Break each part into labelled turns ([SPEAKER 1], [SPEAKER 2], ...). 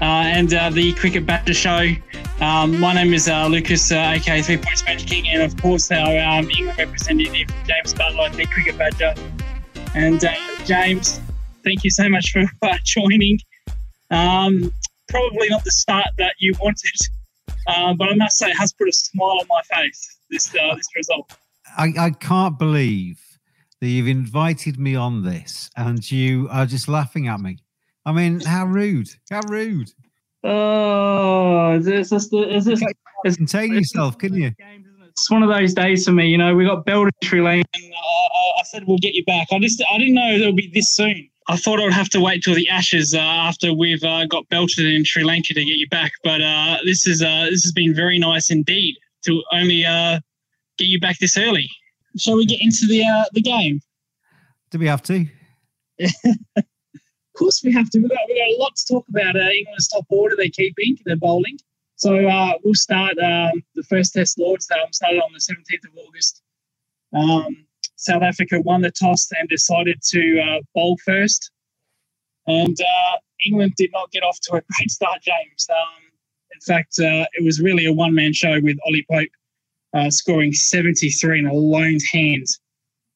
[SPEAKER 1] and uh, the Cricket Badger Show. Um, my name is uh, Lucas, uh, aka Three Points Magic King, and of course our um, England representative James Butler, the Cricket Badger. And uh, James, thank you so much for uh, joining. Um, probably not the start that you wanted, but I must say it has put a smile on my face. This this result.
[SPEAKER 2] I, I can't believe that you've invited me on this and you are just laughing at me. I mean, how rude! How rude!
[SPEAKER 1] Oh, is this, is this, is
[SPEAKER 2] contain yourself, can you?
[SPEAKER 1] It's one of those days for me. You know, we got belted in Sri Lanka. And, uh, I said we'll get you back. I just I didn't know it would be this soon. I thought I would have to wait till the Ashes uh, after we've uh, got belted in Sri Lanka to get you back. But uh, this is uh, this has been very nice indeed to only uh, get you back this early. Shall we get into the uh, the game?
[SPEAKER 2] Do we have to?
[SPEAKER 1] course, we have to. We've got, we've got a lot to talk about. Uh, England's top order, they're keeping, they're bowling. So uh, we'll start um, the first test Lords um, started on the 17th of August. Um, South Africa won the toss and decided to uh, bowl first. And uh, England did not get off to a great start, James. Um, in fact, uh, it was really a one man show with Ollie Pope uh, scoring 73 in a lone hand.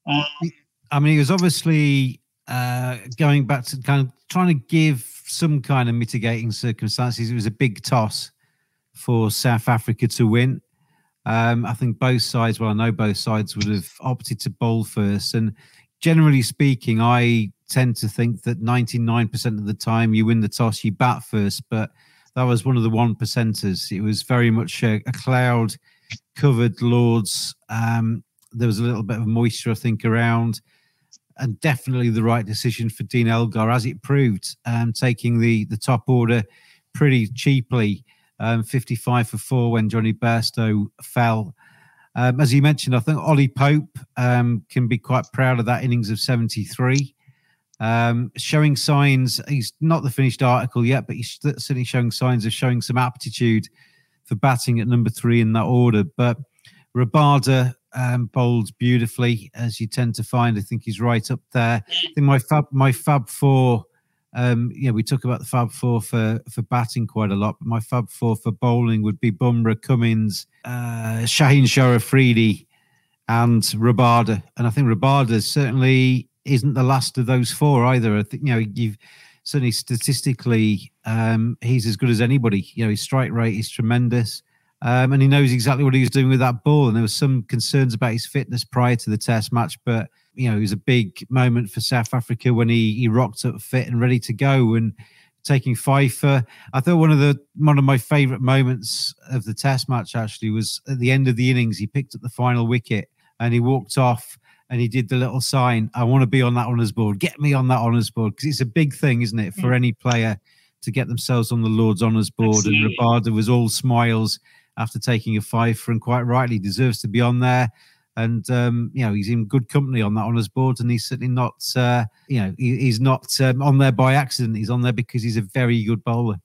[SPEAKER 1] Um,
[SPEAKER 2] I mean, he was obviously uh, going back to kind of trying to give some kind of mitigating circumstances. It was a big toss for South Africa to win. Um, I think both sides, well, I know both sides would have opted to bowl first. And generally speaking, I tend to think that 99% of the time you win the toss, you bat first. But that was one of the one percenters. It was very much a, a cloud covered Lords. Um, there was a little bit of moisture, I think, around and definitely the right decision for Dean Elgar, as it proved, um, taking the the top order pretty cheaply, um, 55 for four when Jonny Bairstow fell. Um, as you mentioned, I think Ollie Pope um, can be quite proud of that innings of 73. Um, showing signs, he's not the finished article yet, but he's certainly showing signs of showing some aptitude for batting at number three in that order. But Rabada um, bowled beautifully, as you tend to find. I think he's right up there. I think my fab, my fab four. Um, yeah, we talk about the fab four for for batting quite a lot, but my fab four for bowling would be Bumrah, Cummins, uh, Shaheen Shah Afridi, and Rabada. And I think Rabada certainly isn't the last of those four either. I think you know you've certainly statistically um, he's as good as anybody. You know his strike rate is tremendous. Um, and he knows exactly what he was doing with that ball. And there was some concerns about his fitness prior to the test match, but you know, it was a big moment for South Africa when he he rocked up fit and ready to go. And taking fifer. I thought one of the one of my favourite moments of the Test match actually was at the end of the innings. He picked up the final wicket and he walked off and he did the little sign. I want to be on that honours board. Get me on that honours board because it's a big thing, isn't it, for any player to get themselves on the Lord's honours board.
[SPEAKER 1] Absolutely.
[SPEAKER 2] And Rabada was all smiles after taking a fifer and quite rightly deserves to be on there. And um, you know he's in good company on that honours board, and he's certainly not. Uh, you know he, he's not um, on there by accident. He's on there because he's a very good bowler.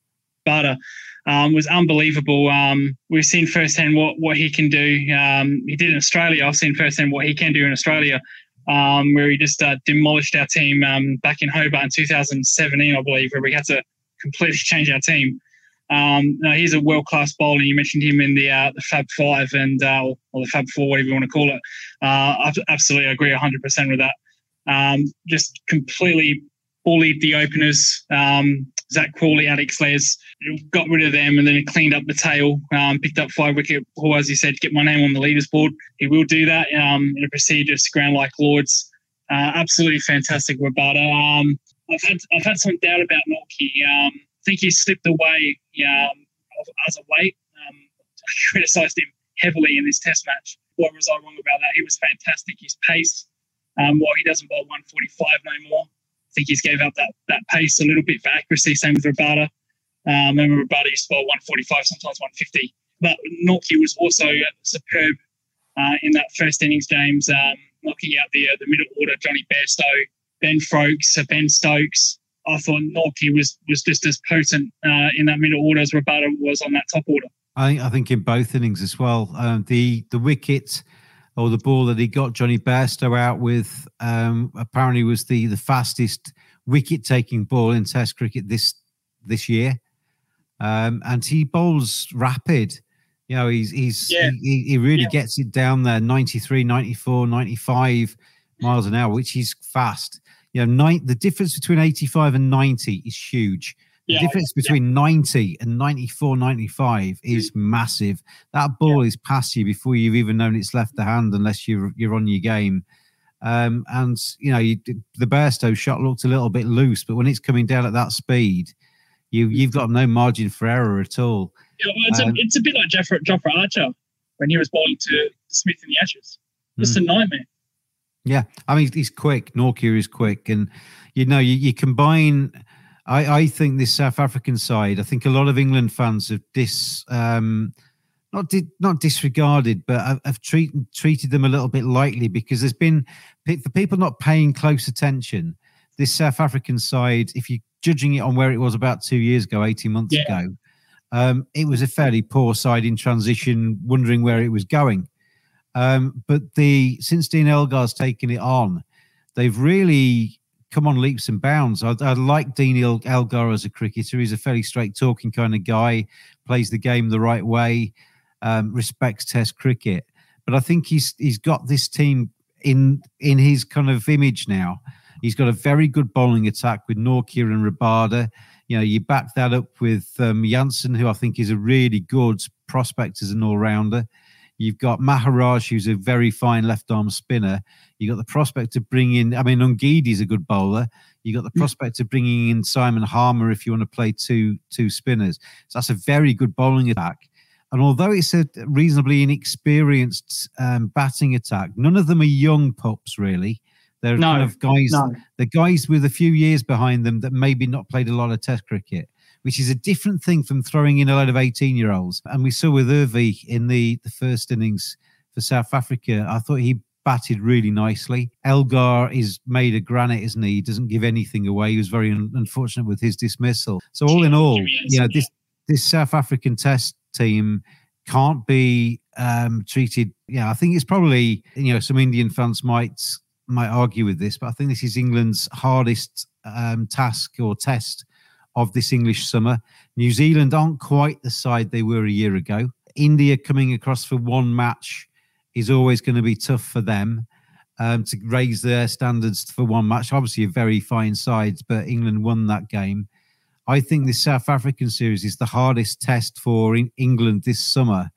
[SPEAKER 1] Butter um, was unbelievable. Um, we've seen firsthand what what he can do. Um, he did in Australia. I've seen firsthand what he can do in Australia, um, where he just uh, demolished our team um, back in Hobart in 2017, I believe, where we had to completely change our team. Um, no, he's a world class bowler. You mentioned him in the uh, the Fab Five and uh, or the Fab Four, whatever you want to call it. Uh, I absolutely agree 100 percent with that. Um, just completely bullied the openers. Um, Zach Crawley, Alex Lees, got rid of them and then cleaned up the tail, um, picked up five wicket haul, as he said, get my name on the leaders board. He will do that um, in a prestigious ground like Lords. Uh, absolutely fantastic, Rabada. Um, I've had I've had some doubt about Nortje. Think he slipped away um, as a weight. Um, I criticised him heavily in this Test match. What was I wrong about that? He was fantastic. His pace, um, while he doesn't bowl 145 no more, I think he's gave up that that pace a little bit for accuracy. Same with Rabada. Um, remember Rabada used to bowl 145, sometimes 150. But Nortje was also superb uh, in that first innings, James, um, knocking out the uh, the middle order, Jonny Bairstow, Ben Frokes, uh, Ben Stokes. I thought Nortje was was just as potent uh, in that middle order as Rabada was on that top order.
[SPEAKER 2] I, think I think in both innings as well. Um, the the wicket or the ball that he got Jonny Bairstow out with um, apparently was the the fastest wicket taking ball in Test cricket this this year, um, and he bowls rapid. You know, he's he's
[SPEAKER 1] Yeah.
[SPEAKER 2] he, he really
[SPEAKER 1] Yeah.
[SPEAKER 2] gets it down there 93, 94, 95 miles an hour, which is fast. You know, nine, the difference between 85 and 90 is huge. The
[SPEAKER 1] Yeah,
[SPEAKER 2] difference between 90 and 94, 95 is massive. That ball is past you before you've even known it's left the hand, unless you're you're on your game. Um, and you know, you, the Bairstow shot looked a little bit loose, but when it's coming down at that speed, you you've got no margin for error at all.
[SPEAKER 1] Yeah, well, it's,
[SPEAKER 2] Um,
[SPEAKER 1] a, it's a bit like Jofra, Archer when he was bowling to Smith in the Ashes. Just a nightmare.
[SPEAKER 2] Yeah, I mean he's quick. Nortje is quick, and you know you, you combine. I, I think this South African side. I think a lot of England fans have dis um, not not disregarded, but have, have treated treated them a little bit lightly because there's been for people not paying close attention. This South African side, if you're judging it on where it was about two years ago, eighteen months
[SPEAKER 1] Yeah.
[SPEAKER 2] ago, um, it was a fairly poor side in transition, wondering where it was going. Um, but the since Dean Elgar's taken it on, they've really come on leaps and bounds. I, I like Dean El- Elgar as a cricketer. He's a fairly straight talking kind of guy, plays the game the right way, um, respects Test cricket. But I think he's he's got this team in in his kind of image now. He's got a very good bowling attack with Nortje and Rabada. You know, you back that up with um, Janssen, who I think is a really good prospect as an all rounder. You've got Maharaj, who's a very fine left arm spinner. You've got the prospect of bringing, in, I mean, Ngidi's a good bowler. You've got the prospect of bringing in Simon Harmer if you want to play two two spinners. So that's a very good bowling attack. And although it's a reasonably inexperienced um, batting attack, none of them are young pups, really. They're
[SPEAKER 1] No,
[SPEAKER 2] kind of guys,
[SPEAKER 1] no.
[SPEAKER 2] they're guys with a few years behind them that maybe not played a lot of Test cricket, which is a different thing from throwing in a load of 18 year olds. And we saw with Erwee in the, the first innings for South Africa, I thought he batted really nicely. Elgar is made of granite, isn't he? He doesn't give anything away. He was very un- unfortunate with his dismissal. So all in all, you know, this this South African Test team can't be um, treated. Yeah, I think it's probably you know some Indian fans might might argue with this, but I think this is England's hardest um, task or test of this English summer. New Zealand aren't quite the side they were a year ago. India coming across for one match is always going to be tough for them um, to raise their standards for one match. Obviously, a very fine side, but England won that game. I think this South African series is the hardest test for in England this summer,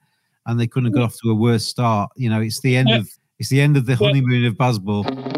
[SPEAKER 2] and they couldn't have got off to a worse start. You know, it's the end of it's the end of the honeymoon of Bazball.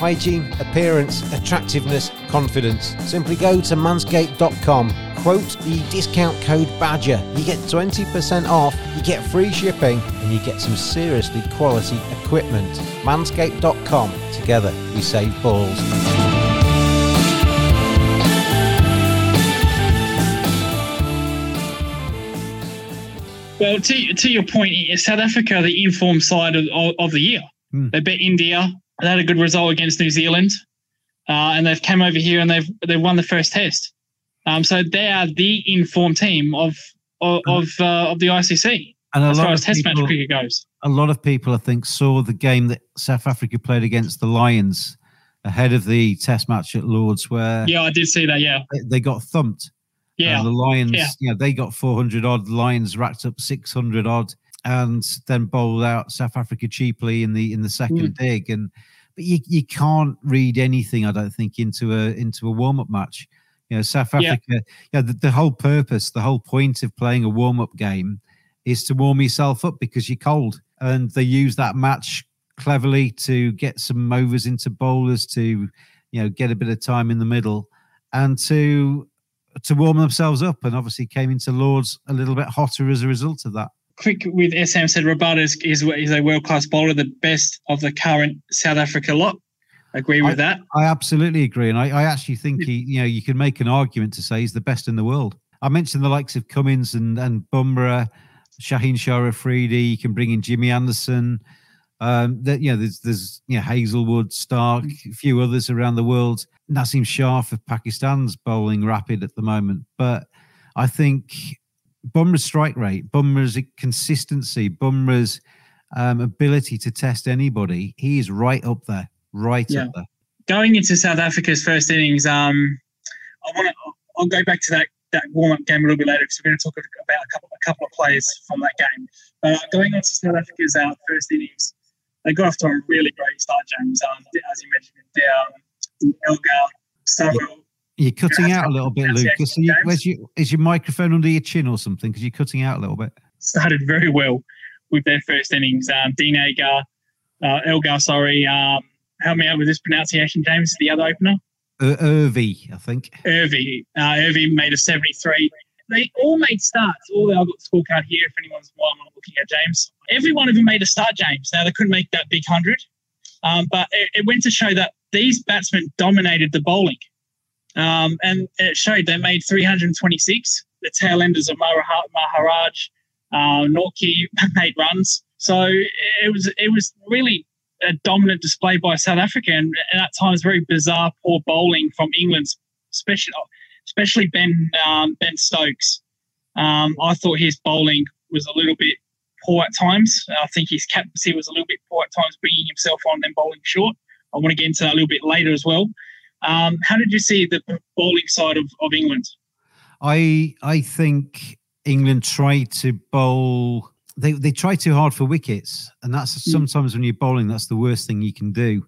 [SPEAKER 3] Hygiene, appearance, attractiveness, confidence. Simply go to manscaped.com, quote the discount code BADGER. You get 20% off, you get free shipping, and you get some seriously quality equipment. Manscaped.com. Together, we save balls.
[SPEAKER 1] Well, to, to your point, South Africa, the informed side of, of, of the year.
[SPEAKER 2] Mm.
[SPEAKER 1] They beat India, they had a good result against New Zealand, uh, and they've come over here and they've they've won the first test. Um, so they are the informed team of of of, uh, of the ICC
[SPEAKER 2] And
[SPEAKER 1] as far as Test
[SPEAKER 2] people-
[SPEAKER 1] match cricket goes.
[SPEAKER 2] a lot of people, I think, saw the game that South Africa played against the Lions ahead of the Test match at Lords, where
[SPEAKER 1] Yeah, I did see that. Yeah,
[SPEAKER 2] they, they got thumped.
[SPEAKER 1] yeah,
[SPEAKER 2] the Lions,
[SPEAKER 1] yeah.
[SPEAKER 2] you know, they got 400 odd. Lions racked up 600 odd, and then bowled out South Africa cheaply in the in the second
[SPEAKER 1] Mm.
[SPEAKER 2] dig. And but you you can't read anything, I don't think, into a into a warm up match. You know, South
[SPEAKER 1] Yeah.
[SPEAKER 2] Africa. Yeah, the, the whole purpose, the whole point of playing a warm up game is to warm yourself up because you're cold. And they use that match cleverly to get some overs into bowlers to, you know, get a bit of time in the middle and to to warm themselves up. And obviously came into Lords a little bit hotter as a result of that.
[SPEAKER 1] Quick with SM said Rabada is, is, is a world class bowler, the best of the current South Africa lot. Agree with that.
[SPEAKER 2] I absolutely agree, and I, I actually think he, you know, you can make an argument to say he's the best in the world. I mentioned the likes of Cummins and and Bumrah, Shaheen Shah Afridi. You can bring in Jimmy Anderson. Um, that you know, there's there's you know Hazlewood, Starc, a few others around the world. Naseem Shah for Pakistan's bowling rapid at the moment, but I think Bumrah's strike rate, Bumrah's consistency, Bumrah's um, ability to test anybody, he is right up there, right
[SPEAKER 1] Yeah.
[SPEAKER 2] up there.
[SPEAKER 1] Going into South Africa's first innings, um, I want to. I'll go back to that that warm up game a little bit later because we're going to talk about a couple a couple of players from that game. Uh, going on to South Africa's uh, first innings, they got off to a really great start, James. Um, as you mentioned, the, um, Elgar, Samuel,
[SPEAKER 2] You're cutting out a little bit, Lucas. You, where's your, is your microphone under your chin or something? Because you're cutting out a little bit.
[SPEAKER 1] started very well with their first innings. Um, Dean Agar, uh, Elgar, sorry. Um, help me out with this pronunciation, James, the other opener.
[SPEAKER 2] Uh, Erwee, I think.
[SPEAKER 1] Erwee. Uh, Erwee made a 73. They all made starts. All I've got the scorecard here if anyone's while I'm looking at James. Every one of them made a start, James. Now they couldn't make that big hundred. Um, but it, it went to show that these batsmen dominated the bowling. Um, and it showed they made 326. The tail enders of Mahara- Maharaj, uh, Nortje made runs. So it was it was really a dominant display by South Africa, and, and at times very bizarre, poor bowling from England, especially especially Ben um, Ben Stokes. Um, I thought his bowling was a little bit poor at times. I think his captaincy was a little bit poor at times, bringing himself on and bowling short. I want to get into that a little bit later as well. Um, how did you see the bowling side of, of England?
[SPEAKER 2] I I think England tried to bowl. They they try too hard for wickets, and that's sometimes when you're bowling, that's the worst thing you can do.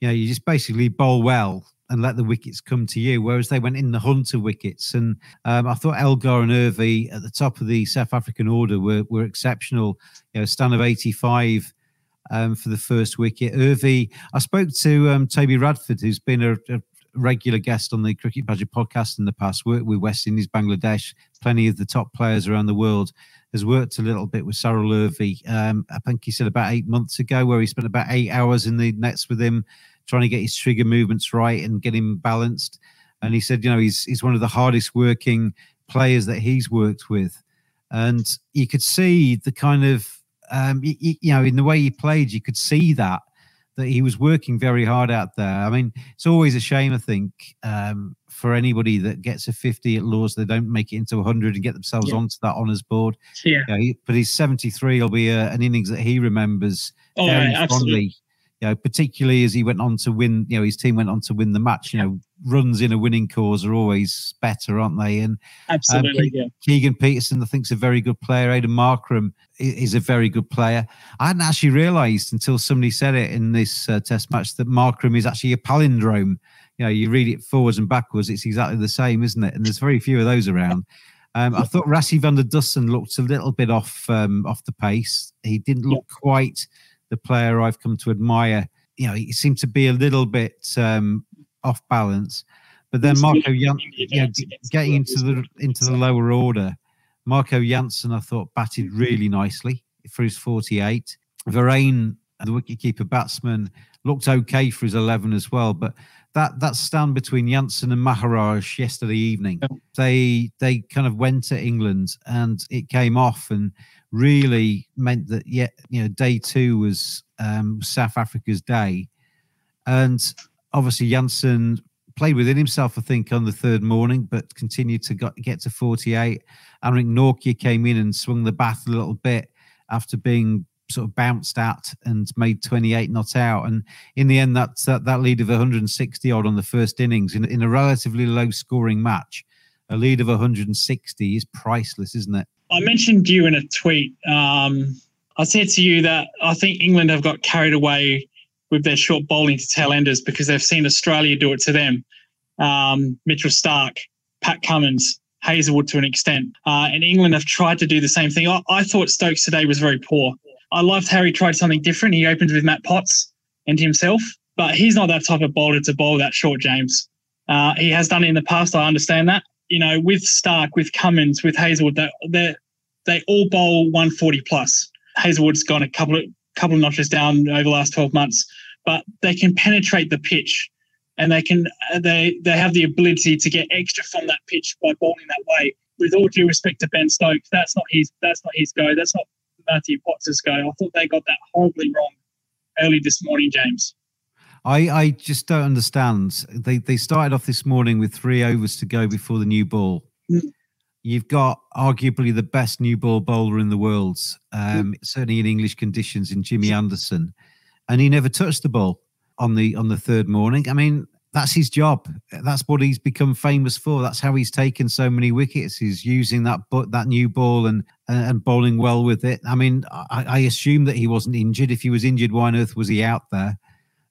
[SPEAKER 2] You know, you just basically bowl well and let the wickets come to you. Whereas they went in the hunt of wickets, and um, I thought Elgar and Erwee at the top of the South African order were were exceptional. You know, stand of 85 um, for the first wicket. Erwee, I spoke to um, Toby Radford, who's been a, a regular guest on the Cricket Badger podcast in the past, worked with West Indies, Bangladesh, plenty of the top players around the world, has worked a little bit with Sarel Erwee. Um, I think he said about eight months ago, where he spent about eight hours in the nets with him, trying to get his trigger movements right and get him balanced. And he said, you know, he's he's one of the hardest working players that he's worked with. And you could see the kind of, um, y- y- you know, in the way he played, you could see that that he was working very hard out there. I mean, it's always a shame, I think, um, for anybody that gets a 50 at Laws, they don't make it into 100 and get themselves
[SPEAKER 1] Yeah.
[SPEAKER 2] onto that honours board.
[SPEAKER 1] Yeah.
[SPEAKER 2] You know, he- but his 73 will be a, an innings that he remembers
[SPEAKER 1] Oh,
[SPEAKER 2] very
[SPEAKER 1] yeah, absolutely.
[SPEAKER 2] fondly. You know, particularly as he went on to win, you know, his team went on to win the match, you know, runs in a winning cause are always better, aren't they? And
[SPEAKER 1] absolutely,
[SPEAKER 2] um,
[SPEAKER 1] yeah.
[SPEAKER 2] Keegan Petersen, I think, is a very good player. Aidan Markram is a very good player. I hadn't actually realised until somebody said it in this uh, test match that Markram is actually a palindrome. You know, you read it forwards and backwards, it's exactly the same, isn't it? And there's very few of those around. Um, I thought Rassie van der Dussen looked a little bit off um, off the pace. He didn't look quite the player I've come to admire. You know, he seemed to be a little bit um, off balance. But then Marco Jan, know, getting into the into the lower order, Marco Jansen, I thought batted really nicely for his 48. Verreynne, the wicketkeeper batsman, looked okay for his 11 as well. But that that stand between Jansen and Maharaj yesterday evening, they they kind of went to England and it came off and really meant that yeah, you know, day two was um, South Africa's day, and obviously Jansen played within himself, I think, on the third morning, but continued to get to 48. Anrich Nortje came in and swung the bat a little bit after being sort of bounced at and made 28 not out. And in the end, that, that, that lead of 160 odd on the first innings in, in a relatively low scoring match, a lead of 160 is priceless, isn't it?
[SPEAKER 1] I mentioned you in a tweet. Um, I said to you that I think England have got carried away with their short bowling to tail enders because they've seen Australia do it to them. Um, Mitchell Starc, Pat Cummins, Hazlewood to an extent. Uh, and England have tried to do the same thing. I, I, thought Stokes today was very poor. I loved how he tried something different. He opened with Matt Potts and himself, but he's not that type of bowler to bowl that short, James. Uh, he has done it in the past. I understand that. You know, with Starc, with Cummins, with Hazlewood, they they all bowl 140 plus. Hazlewood's gone a couple of couple of notches down over the last 12 months, but they can penetrate the pitch and they can they they have the ability to get extra from that pitch by bowling that way. With all due respect to Ben Stokes, that's not his that's not his go. That's not Matthew Potts' go. I thought they got that horribly wrong early this morning, James.
[SPEAKER 2] I, I just don't understand. They they started off this morning with three overs to go before the new ball. Mm. You've got arguably the best new ball bowler in the world, um, mm. certainly in English conditions, in Jimmy Anderson, and he never touched the ball on the on the third morning. I mean, that's his job. That's what he's become famous for. That's how he's taken so many wickets. He's using that but that new ball and and bowling well with it. I mean, I, I assume that he wasn't injured. If he was injured, why on earth was he out there?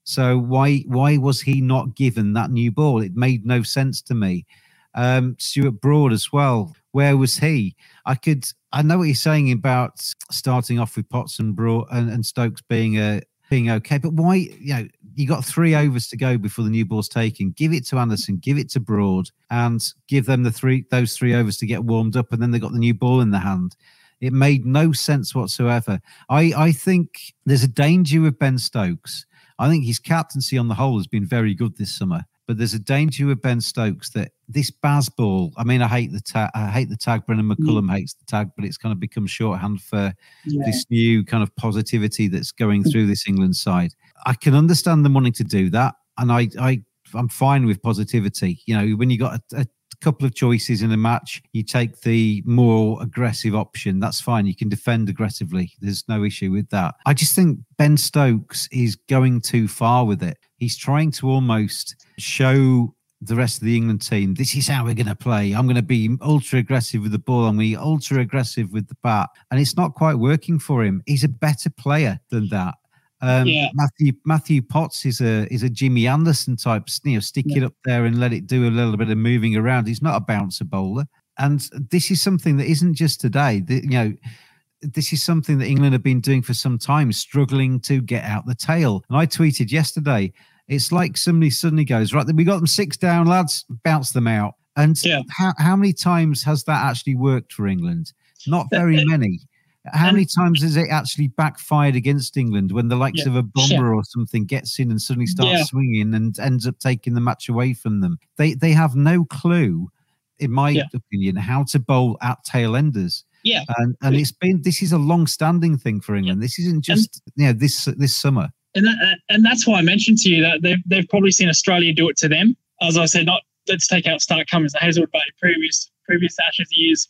[SPEAKER 2] So why why was he not given that new ball? It made no sense to me. Um, Stuart Broad as well. Where was he? I could I know what he's saying about starting off with Potts and Broad and, and Stokes being a being okay, but why? You know, you got three overs to go before the new ball's taken. Give it to Anderson, give it to Broad, and give them the three those three overs to get warmed up, and then they got the new ball in the hand. It made no sense whatsoever. I I think there's a danger with Ben Stokes I think his captaincy on the whole has been very good this summer. But there's a danger with Ben Stokes that this Bazball. I mean, I hate the tag. I hate the tag. Brendan McCullum mm. hates the tag, but it's kind of become shorthand for yeah. this new kind of positivity that's going through this England side. I can understand them wanting to do that, and I, I, I'm fine with positivity. You know, when you got a, a couple of choices in a match, you take the more aggressive option. That's fine. You can defend aggressively. There's no issue with that. I just think Ben Stokes is going too far with it. He's trying to almost show the rest of the England team, this is how we're going to play. I'm going to be ultra aggressive with the ball. I'm going to be ultra aggressive with the bat. And it's not quite working for him. He's a better player than that. Um, yeah. Matthew Matthew Potts is a is a Jimmy Anderson type. You know, stick yeah. it up there and let it do a little bit of moving around. He's not a bouncer bowler, and this is something that isn't just today. The, you know, this is something that England have been doing for some time, struggling to get out the tail. And I tweeted yesterday, it's like somebody suddenly goes right. We got them six down, lads. Bounce them out. And yeah. how how many times has that actually worked for England? Not very many. How many times has it actually backfired against England when the likes yeah, of a bomber or something gets in and suddenly starts yeah. swinging and ends up taking the match away from them? They they have no clue, in my opinion, how to bowl at tail enders.
[SPEAKER 1] Yeah,
[SPEAKER 2] and and it's been this is a long-standing thing for England. This isn't just and, you know this this summer.
[SPEAKER 1] And that, and that's why I mentioned to you that they've they've probably seen Australia do it to them. As I said, not let's take out Starc Cummins and Hazlewood, but previous previous Ashes years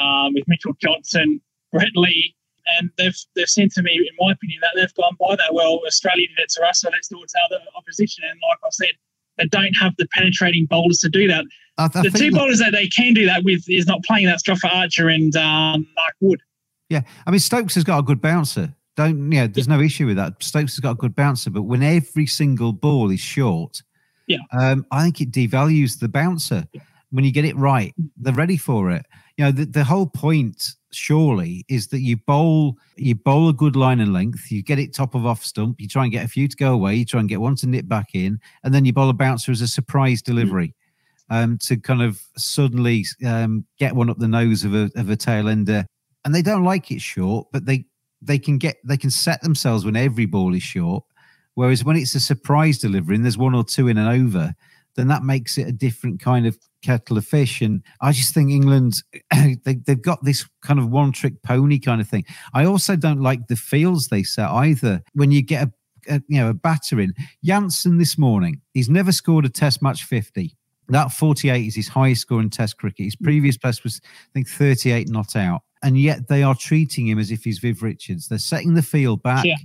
[SPEAKER 1] um, with Mitchell Johnson Brett Lee, and they've they've said to me, in my opinion, that they've gone by that. Well, Australia did it to us, so let's do it to other opposition. And like I said, they don't have the penetrating bowlers to do that.
[SPEAKER 2] I, I
[SPEAKER 1] the two
[SPEAKER 2] that,
[SPEAKER 1] bowlers that they can do that with is not playing. That's Jofra Archer and um, Mark Wood.
[SPEAKER 2] Yeah, I mean Stokes has got a good bouncer. Don't yeah, there's no issue with that. Stokes has got a good bouncer, but when every single ball is short,
[SPEAKER 1] yeah,
[SPEAKER 2] um, I think it devalues the bouncer. Yeah. When you get it right, they're ready for it. You know, the, the whole point surely is that you bowl you bowl a good line and length, you get it top of off stump, you try and get a few to go away, you try and get one to nip back in, and then you bowl a bouncer as a surprise delivery. Mm. Um, to kind of suddenly um, get one up the nose of a of a tail ender, and they don't like it short, but they they can get they can set themselves when every ball is short. Whereas when it's a surprise delivery and there's one or two in an over, then that makes it a different kind of kettle of fish. And I just think England they, they've got this kind of one trick pony kind of thing. I also don't like the fields they set either. When you get a, a you know a batter in Jansen this morning, he's never scored a Test match fifty. That 48 is his highest score in Test cricket. His mm. previous best was, I think, 38 not out and yet they are treating him as if he's Viv Richards. They're setting the field back yeah.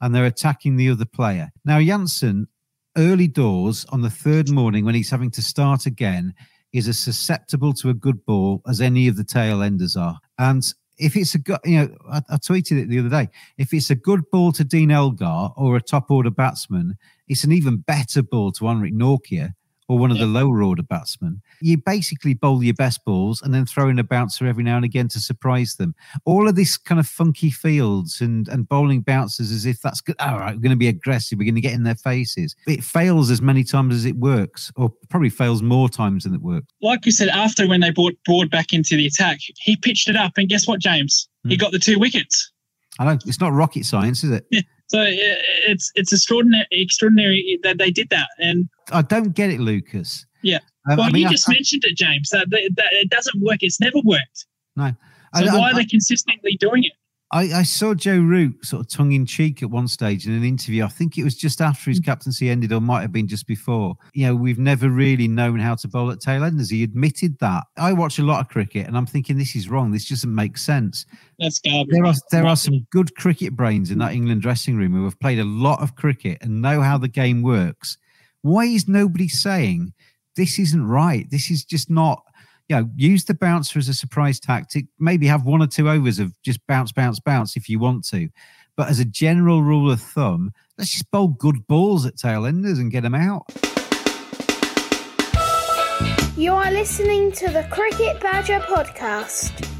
[SPEAKER 2] and they're attacking the other player. Now, Jansen, early doors on the third morning when he's having to start again, is as susceptible to a good ball as any of the tail enders are. And if it's a good, you know, I, I, tweeted it the other day. If it's a good ball to Dean Elgar or a top order batsman, it's an even better ball to Anrich Nortje or one of yeah. the lower order batsmen. You basically bowl your best balls and then throw in a bouncer every now and again to surprise them. All of this kind of funky fields and, and bowling bouncers as if that's good. All right, we're going to be aggressive. We're going to get in their faces. It fails as many times as it works, or probably fails more times than it works.
[SPEAKER 1] Like you said, after when they brought Broad back into the attack, he pitched it up, and guess what, James? Mm. He hmm. got the two wickets.
[SPEAKER 2] I know it's not rocket science, is it?
[SPEAKER 1] Yeah. So it's it's extraordinary extraordinary that they did that, and
[SPEAKER 2] I don't get it, Lucas.
[SPEAKER 1] Yeah. Um, well, I mean, you just I, mentioned it, James. That, that, that, it doesn't work. It's never worked.
[SPEAKER 2] No.
[SPEAKER 1] So I, why are they consistently doing it?
[SPEAKER 2] I, I, saw Joe Root sort of tongue in cheek at one stage in an interview. I think it was just after his mm. captaincy ended, or might have been just before. You know, we've never really known how to bowl at tail enders. He admitted that. I watch a lot of cricket, and I'm thinking this is wrong. This doesn't make sense.
[SPEAKER 1] That's garbage.
[SPEAKER 2] There are there are some good cricket brains in that England dressing room who have played a lot of cricket and know how the game works. Why is nobody saying this isn't right? This is just not you know, use the bouncer as a surprise tactic. Maybe have one or two overs of just bounce, bounce, bounce if you want to. But as a general rule of thumb, let's just bowl good balls at tail enders and get them out.
[SPEAKER 4] You are listening to the Cricket Badger podcast.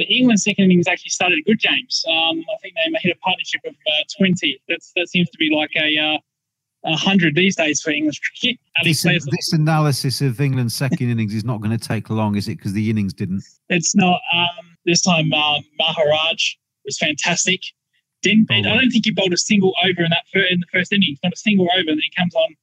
[SPEAKER 1] the England second innings actually started a good, James. Um, I think they hit a partnership of uh, 20. That's, that seems to be like a uh, 100 these days for English cricket.
[SPEAKER 2] This, this, analysis of England's second innings is not going to take long, is it? Because the innings didn't.
[SPEAKER 1] It's not. Um, this time, um, Maharaj was fantastic. Didn't oh, I don't think he bowled a single over in that fir- in the first innings. Not a single over. And then he comes on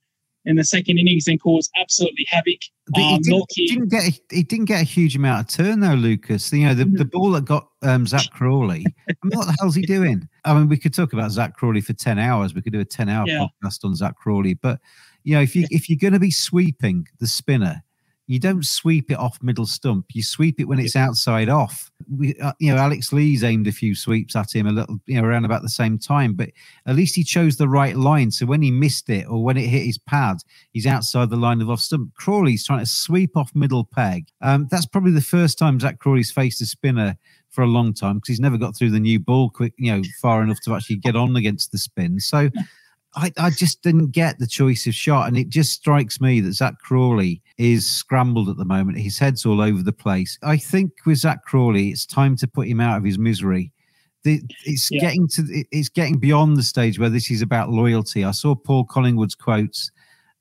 [SPEAKER 1] in the second innings and caused absolutely havoc.
[SPEAKER 2] Um, he, didn't, he, didn't, get a, he didn't get a huge amount of turn though, Lucas. You know the, the ball that got um, Zach Crawley. I mean, what the hell's he doing? I mean, we could talk about Zach Crawley for ten hours. We could do a ten hour yeah. podcast on Zach Crawley, but you know if you if you're going to be sweeping the spinner, you don't sweep it off middle stump. You sweep it when it's outside off. We, uh, you know, Alex Lees aimed a few sweeps at him a little, you know, around about the same time, but at least he chose the right line. So when he missed it or when it hit his pad, he's outside the line of off stump. Crawley's trying to sweep off middle peg. Um, that's probably the first time Zach Crawley's faced a spinner for a long time because he's never got through the new ball quick, you know, far enough to actually get on against the spin. So I, I just didn't get the choice of shot. And it just strikes me that Zach Crawley is scrambled at the moment. His head's all over the place. I think with Zach Crawley, it's time to put him out of his misery. it's yeah. getting to it's getting beyond the stage where this is about loyalty. I saw Paul Collingwood's quotes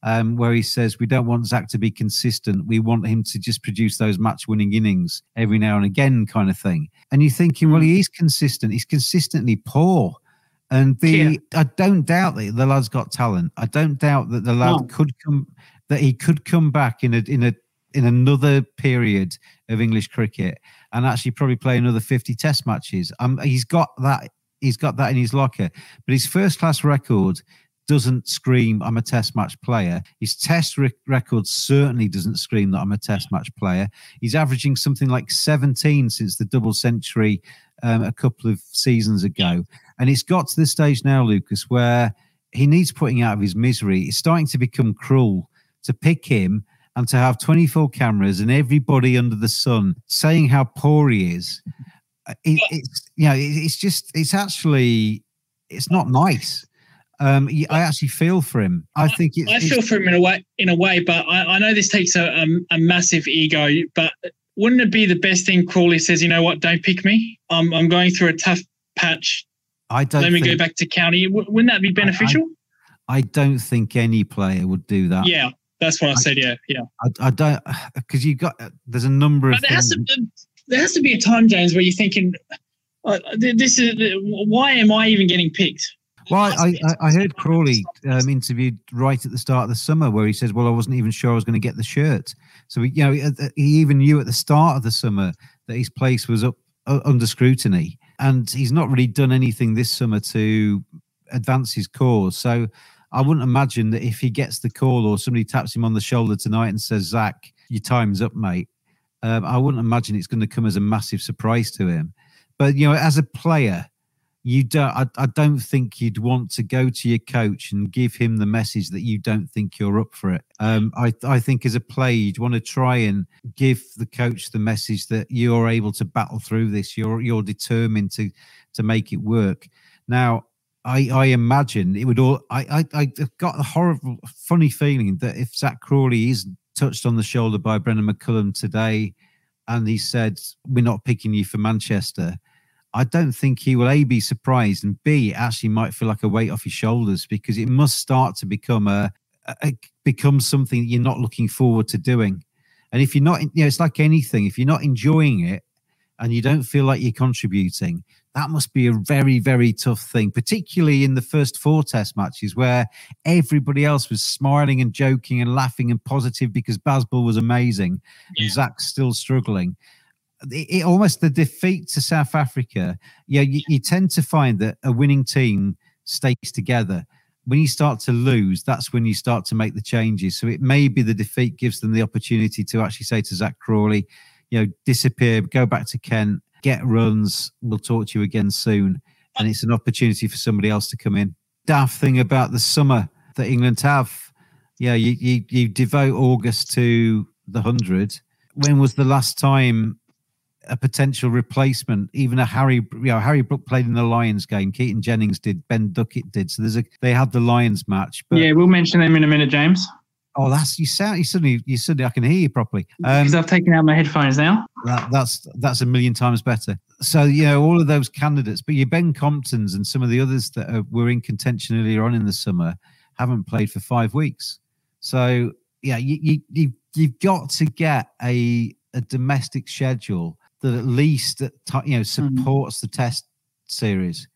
[SPEAKER 2] um, where he says, "We don't want Zach to be consistent. We want him to just produce those match-winning innings every now and again, kind of thing." And you're thinking, well, he is consistent. He's consistently poor And the I don't doubt that the lad's got talent. I don't doubt that the lad
[SPEAKER 1] No.
[SPEAKER 2] could come that he could come back in a in a in another period of English cricket and actually probably play another 50 test matches. Um he's got that he's got that in his locker. But his first class record doesn't scream I'm a test match player. His test rec- record certainly doesn't scream that I'm a test match player. He's averaging something like 17 since the double century um, a couple of seasons ago. And it's got to the stage now, Lucas, where he needs putting out of his misery. It's starting to become cruel to pick him and to have 24 cameras and everybody under the sun saying how poor he is. Uh, It, it's, you know, it, it's just, it's actually, it's not nice. Um, I actually feel for him. I think it's,
[SPEAKER 1] I feel for him in a way, in a way, but I, I know this takes a, a, a massive ego. But wouldn't it be the best thing? Crawley says, "You know what? Don't pick me. I'm I'm going through a tough patch.
[SPEAKER 2] I don't
[SPEAKER 1] Let me go back to county. Wouldn't that be beneficial?
[SPEAKER 2] I don't think any player would do that.
[SPEAKER 1] yeah, that's what I said. Yeah, yeah.
[SPEAKER 2] I, I don't because you've got there's a number of
[SPEAKER 1] there has to there has to be a time, James, where you're thinking, uh, "This is why am I even getting picked?"
[SPEAKER 2] Well, I, I, I heard Crawley um, interviewed right at the start of the summer where he says, "Well, I wasn't even sure I was going to get the shirt." So he, you know, he- he even knew at the start of the summer that his place was up uh, under scrutiny, and he's not really done anything this summer to advance his cause. So I wouldn't imagine that if he gets the call or somebody taps him on the shoulder tonight and says, "Zach, your time's up, mate," um, I wouldn't imagine it's going to come as a massive surprise to him. But you know, as a player, you don't I, I don't think you'd want to go to your coach and give him the message that you don't think you're up for it um i i think as a player you'd want to try and give the coach the message that you're able to battle through this you're you're determined to to make it work now I, I imagine it would all. I, I I've got a horrible, funny feeling that if Zach Crawley is touched on the shoulder by Brendan McCullum today, and he said, "We're not picking you for Manchester," I don't think he will a be surprised and b actually might feel like a weight off his shoulders because it must start to become a, a become something you're not looking forward to doing. And if you're not, you know, it's like anything. If you're not enjoying it and you don't feel like you're contributing, that must be a very, very tough thing, particularly in the first four test matches where everybody else was smiling and joking and laughing and positive because Bazball was amazing and Zach's still struggling it, it almost the defeat to South Africa. Yeah, you, you tend to find that a winning team stays together. When you start to lose, that's when you start to make the changes. So it may be the defeat gives them the opportunity to actually say to Zach Crawley, you know, disappear, go back to Kent, get runs. We'll talk to you again soon. And it's an opportunity for somebody else to come in. Daft thing about the summer that England have. Yeah, you, you, you devote August to the 100. When was the last time a potential replacement. Even a Harry, you know, Harry Brook played in the Lions game. Keaton Jennings did. Ben Duckett did. So there's a they had the Lions match. But
[SPEAKER 1] yeah, we'll mention them in a minute, James.
[SPEAKER 2] oh, that's you sound. You suddenly, you suddenly, I can hear you properly. Um,
[SPEAKER 1] Because I've taken out my headphones now.
[SPEAKER 2] that, that's that's a million times better. So you know all of those candidates, but your Ben Comptons and some of the others that are, were in contention earlier on in the summer haven't played for five weeks. So yeah, you you, you you've got to get a a domestic schedule that at least you know hmm. supports the test series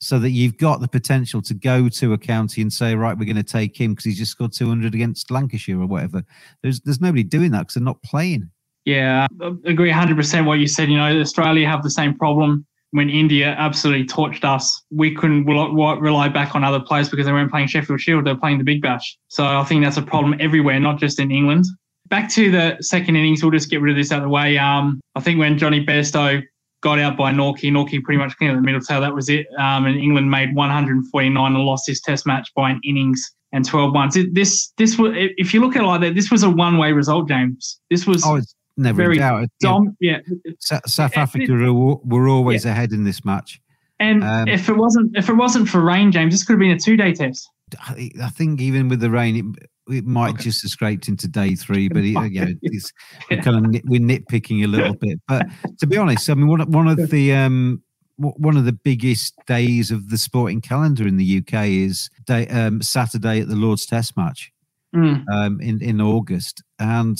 [SPEAKER 2] so that you've got the potential to go to a county and say right we're going to take him because he's just scored 200 against lancashire or whatever there's there's nobody doing that because they're not playing
[SPEAKER 1] Yeah, I agree 100% what you said. You know, Australia have the same problem when India absolutely torched us. We couldn't rely, rely back on other players because they weren't playing Sheffield Shield. They were playing the Big Bash. So I think that's a problem everywhere, not just in England. Back to the second innings, we'll just get rid of this out of the way. Um, I think when Jonny Bairstow got out by Nortje, Nortje pretty much cleared the middle tail. That was it. Um, and England made 149 and lost this test match by an innings and 12 ones. It, this, this was, if you look at it like that, this was a one-way result, James. This was
[SPEAKER 2] oh never
[SPEAKER 1] very
[SPEAKER 2] doubt Yeah.
[SPEAKER 1] dom- yeah.
[SPEAKER 2] Sa- South Africa were, were always ahead in this match.
[SPEAKER 1] And
[SPEAKER 2] Um,
[SPEAKER 1] if it wasn't if it wasn't for rain, James, this could have been a two day test.
[SPEAKER 2] I I think even with the rain, it, it might just have scraped into day three. But it, yeah, it's we're kind of nit, we're nitpicking a little bit. But to be honest, I mean, one of- one of the um, one of the biggest days of the sporting calendar in the UK is day, um, Saturday at the Lord's Test match
[SPEAKER 1] Mm.
[SPEAKER 2] um, in in August, and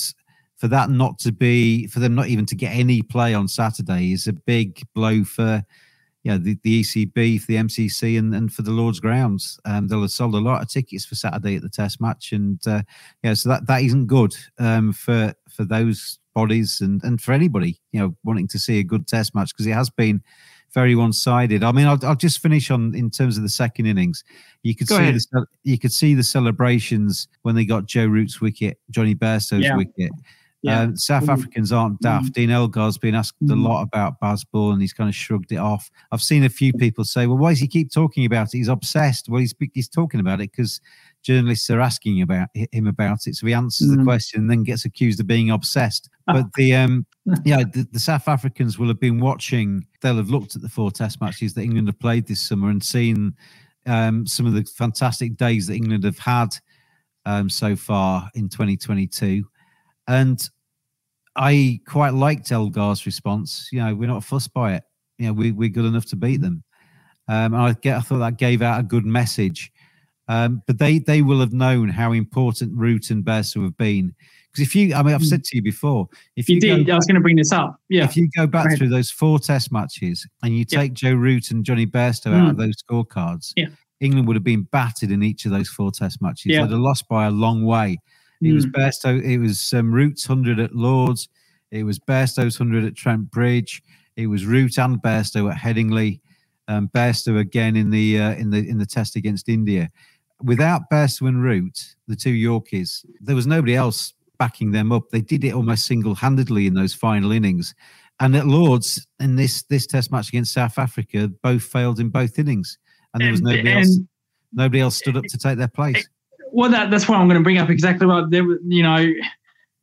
[SPEAKER 2] for that not to be for them not even to get any play on Saturday is a big blow for you know, the, the ECB, for the MCC, and, and for the Lord's grounds. Um, they'll have sold a lot of tickets for Saturday at the Test match, and uh, yeah, so that that isn't good um, for for those bodies and and for anybody you know wanting to see a good Test match because it has been very one-sided. I mean, I'll, I'll just finish on in terms of the second innings. You could
[SPEAKER 1] Go
[SPEAKER 2] see
[SPEAKER 1] ahead.
[SPEAKER 2] the you could see the celebrations when they got Joe Root's wicket, Jonny Bairstow's
[SPEAKER 1] Yeah.
[SPEAKER 2] wicket.
[SPEAKER 1] Yeah.
[SPEAKER 2] Um, South
[SPEAKER 1] Mm.
[SPEAKER 2] Africans aren't daft. Dean Elgar's been asked a
[SPEAKER 1] Mm.
[SPEAKER 2] lot about Bazball and he's kind of shrugged it off. I've seen a few people say, well, why does he keep talking about it? He's obsessed. Well, he's, he's talking about it because journalists are asking about him about it. So he answers the
[SPEAKER 1] Mm.
[SPEAKER 2] question and then gets accused of being obsessed. But the, um, yeah, the, the South Africans will have been watching, they'll have looked at the four test matches that England have played this summer and seen um, some of the fantastic days that England have had um, so far in 2022. And I quite liked Elgar's response. You know, we're not fussed by it. You know, we, we're good enough to beat them. Um, I get, I thought that gave out a good message. Um, but they they will have known how important Root and Bairstow have been. Because if you, I mean, I've said to you before, if
[SPEAKER 1] You
[SPEAKER 2] you,
[SPEAKER 1] did.
[SPEAKER 2] go
[SPEAKER 1] I was going to bring this up. Yeah.
[SPEAKER 2] if you go back
[SPEAKER 1] Go
[SPEAKER 2] through those four test matches and you
[SPEAKER 1] Yeah.
[SPEAKER 2] take Joe Root and Jonny Bairstow out of
[SPEAKER 1] Mm.
[SPEAKER 2] those scorecards,
[SPEAKER 1] Yeah.
[SPEAKER 2] England would have been battered in each of those four test matches.
[SPEAKER 1] Yeah.
[SPEAKER 2] They'd have lost by a long way. It was
[SPEAKER 1] Mm.
[SPEAKER 2] Bairstow, it was um, Root's 100 at Lords, it was Bairstow's 100 at Trent Bridge, it was Root and Bairstow at Headingley, um, Bairstow again in the uh, in the in the test against India. Without Bairstow and Root, the two Yorkies, there was nobody else backing them up. They did it almost single-handedly in those final innings. And at Lords, in this this test match against South Africa, both failed in both innings, and there was
[SPEAKER 1] And-
[SPEAKER 2] nobody else. Nobody else stood up to take their place.
[SPEAKER 1] Well, that, that's what I'm going to bring up exactly right. There, you know,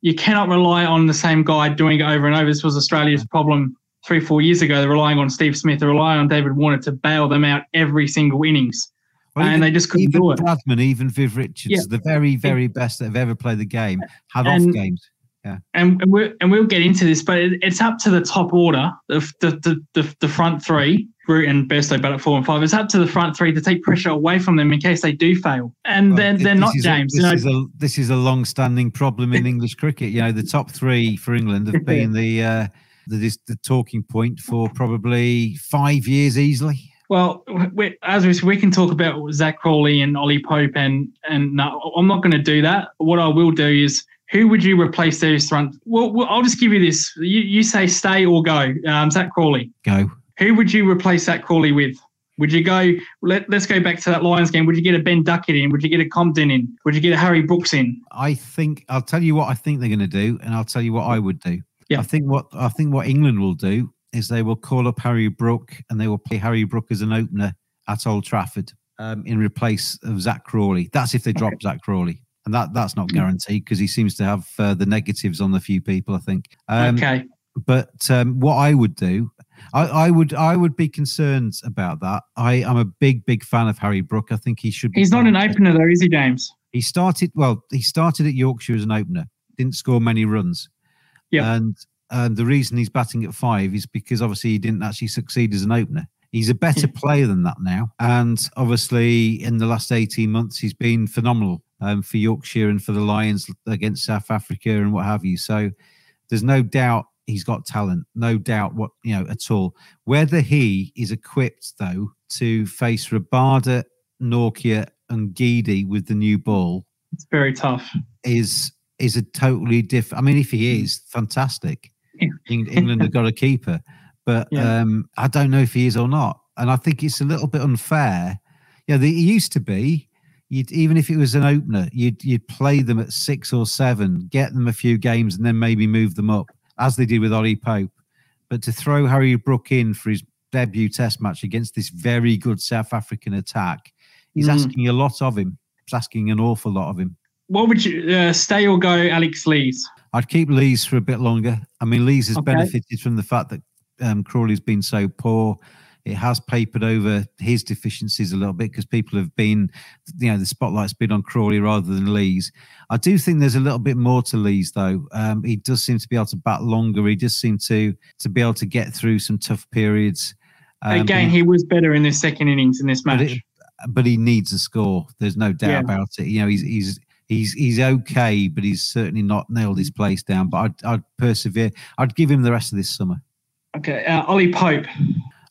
[SPEAKER 1] you cannot rely on the same guy doing it over and over. This was Australia's problem three, four years ago. They're relying on Steve Smith. They're relying on David Warner to bail them out every single innings,
[SPEAKER 2] Well,
[SPEAKER 1] and
[SPEAKER 2] even-
[SPEAKER 1] they just couldn't do it.
[SPEAKER 2] Bradman, even Viv Richards,
[SPEAKER 1] Yeah.
[SPEAKER 2] the very, very best that have ever played the game, have
[SPEAKER 1] And-
[SPEAKER 2] off games. Yeah.
[SPEAKER 1] and and we'll, and we'll get into this, but it, it's up to the top order, the the the, the, the front three, Root and Bairstow, but at four and five. It's up to the front three to take pressure away from them in case they do fail, and they're they're not
[SPEAKER 2] is a-
[SPEAKER 1] James.
[SPEAKER 2] this,
[SPEAKER 1] you know,
[SPEAKER 2] is a, this is a long-standing problem in English cricket. You know, the top three for England have been the uh, the, this, the talking point for probably five years easily.
[SPEAKER 1] Well, we, as we, we can talk about Zach Crawley and Ollie Pope, and and no, I'm not going to do that. What I will do is, who would you replace those front? Well, well I'll just give you this. You, you say stay or go. Um, Zach Crawley.
[SPEAKER 2] Go.
[SPEAKER 1] Who would you replace Zach Crawley with? Would you go? Let, let's go back to that Lions game. Would you get a Ben Duckett in? Would you get a Compton in? Would you get a Harry Brooks in?
[SPEAKER 2] I think I'll tell you what I think they're going to do, and I'll tell you what I would do.
[SPEAKER 1] Yeah.
[SPEAKER 2] I think what I think what England will do is they will call up Harry Brook and they will play Harry Brook as an opener at Old Trafford um, in replace of Zach Crawley. That's if they drop Zach Crawley, and that that's not guaranteed because he seems to have uh, the negatives on the few people. I think. Um,
[SPEAKER 1] okay.
[SPEAKER 2] But um, what I would do, I, I would I would be concerned about that. I am a big big fan of Harry Brook. I think he should. be
[SPEAKER 1] He's not an opener though, is he, James?
[SPEAKER 2] he started well. He started at Yorkshire as an opener. Didn't score many runs.
[SPEAKER 1] Yeah.
[SPEAKER 2] And um, the reason he's batting at five is because obviously he didn't actually succeed as an opener. He's a better player than that now. And obviously, in the last 18 months, he's been phenomenal um, for Yorkshire and for the Lions against South Africa and what have you. So there's no doubt he's got talent. No doubt what, you know, at all. Whether he is equipped, though, to face Rabada, Nortje, and Ngidi with the new ball
[SPEAKER 1] It's very tough.
[SPEAKER 2] is is a totally different. I mean, if he is fantastic, Eng- England have got a keeper, but
[SPEAKER 1] Yeah.
[SPEAKER 2] um, I don't know if he is or not. And I think it's a little bit unfair. Yeah, the, it used to be. You'd, even if it was an opener, you'd you'd play them at six or seven, get them a few games, and then maybe move them up, as they did with Ollie Pope. But to throw Harry Brook in for his debut Test match against this very good South African attack, he's
[SPEAKER 1] Mm.
[SPEAKER 2] asking a lot of him. He's asking an awful lot of him.
[SPEAKER 1] What would you uh, stay or go, Alex Lees?
[SPEAKER 2] I'd keep Lees for a bit longer. I mean, Lees has
[SPEAKER 1] Okay.
[SPEAKER 2] benefited from the fact that um, Crawley's been so poor. It has papered over his deficiencies a little bit because people have been, you know, the spotlight's been on Crawley rather than Lees. I do think there's a little bit more to Lees though. Um, he does seem to be able to bat longer. He does seem to to be able to get through some tough periods. Um,
[SPEAKER 1] Again,
[SPEAKER 2] but
[SPEAKER 1] he was better in this second innings in this
[SPEAKER 2] but
[SPEAKER 1] match.
[SPEAKER 2] it- but he needs a score. There's no doubt
[SPEAKER 1] Yeah.
[SPEAKER 2] about it. You know, he's he's he's he's okay, but he's certainly not nailed his place down. But I'd I'd persevere. I'd give him the rest of this summer.
[SPEAKER 1] Okay, uh, Ollie Pope.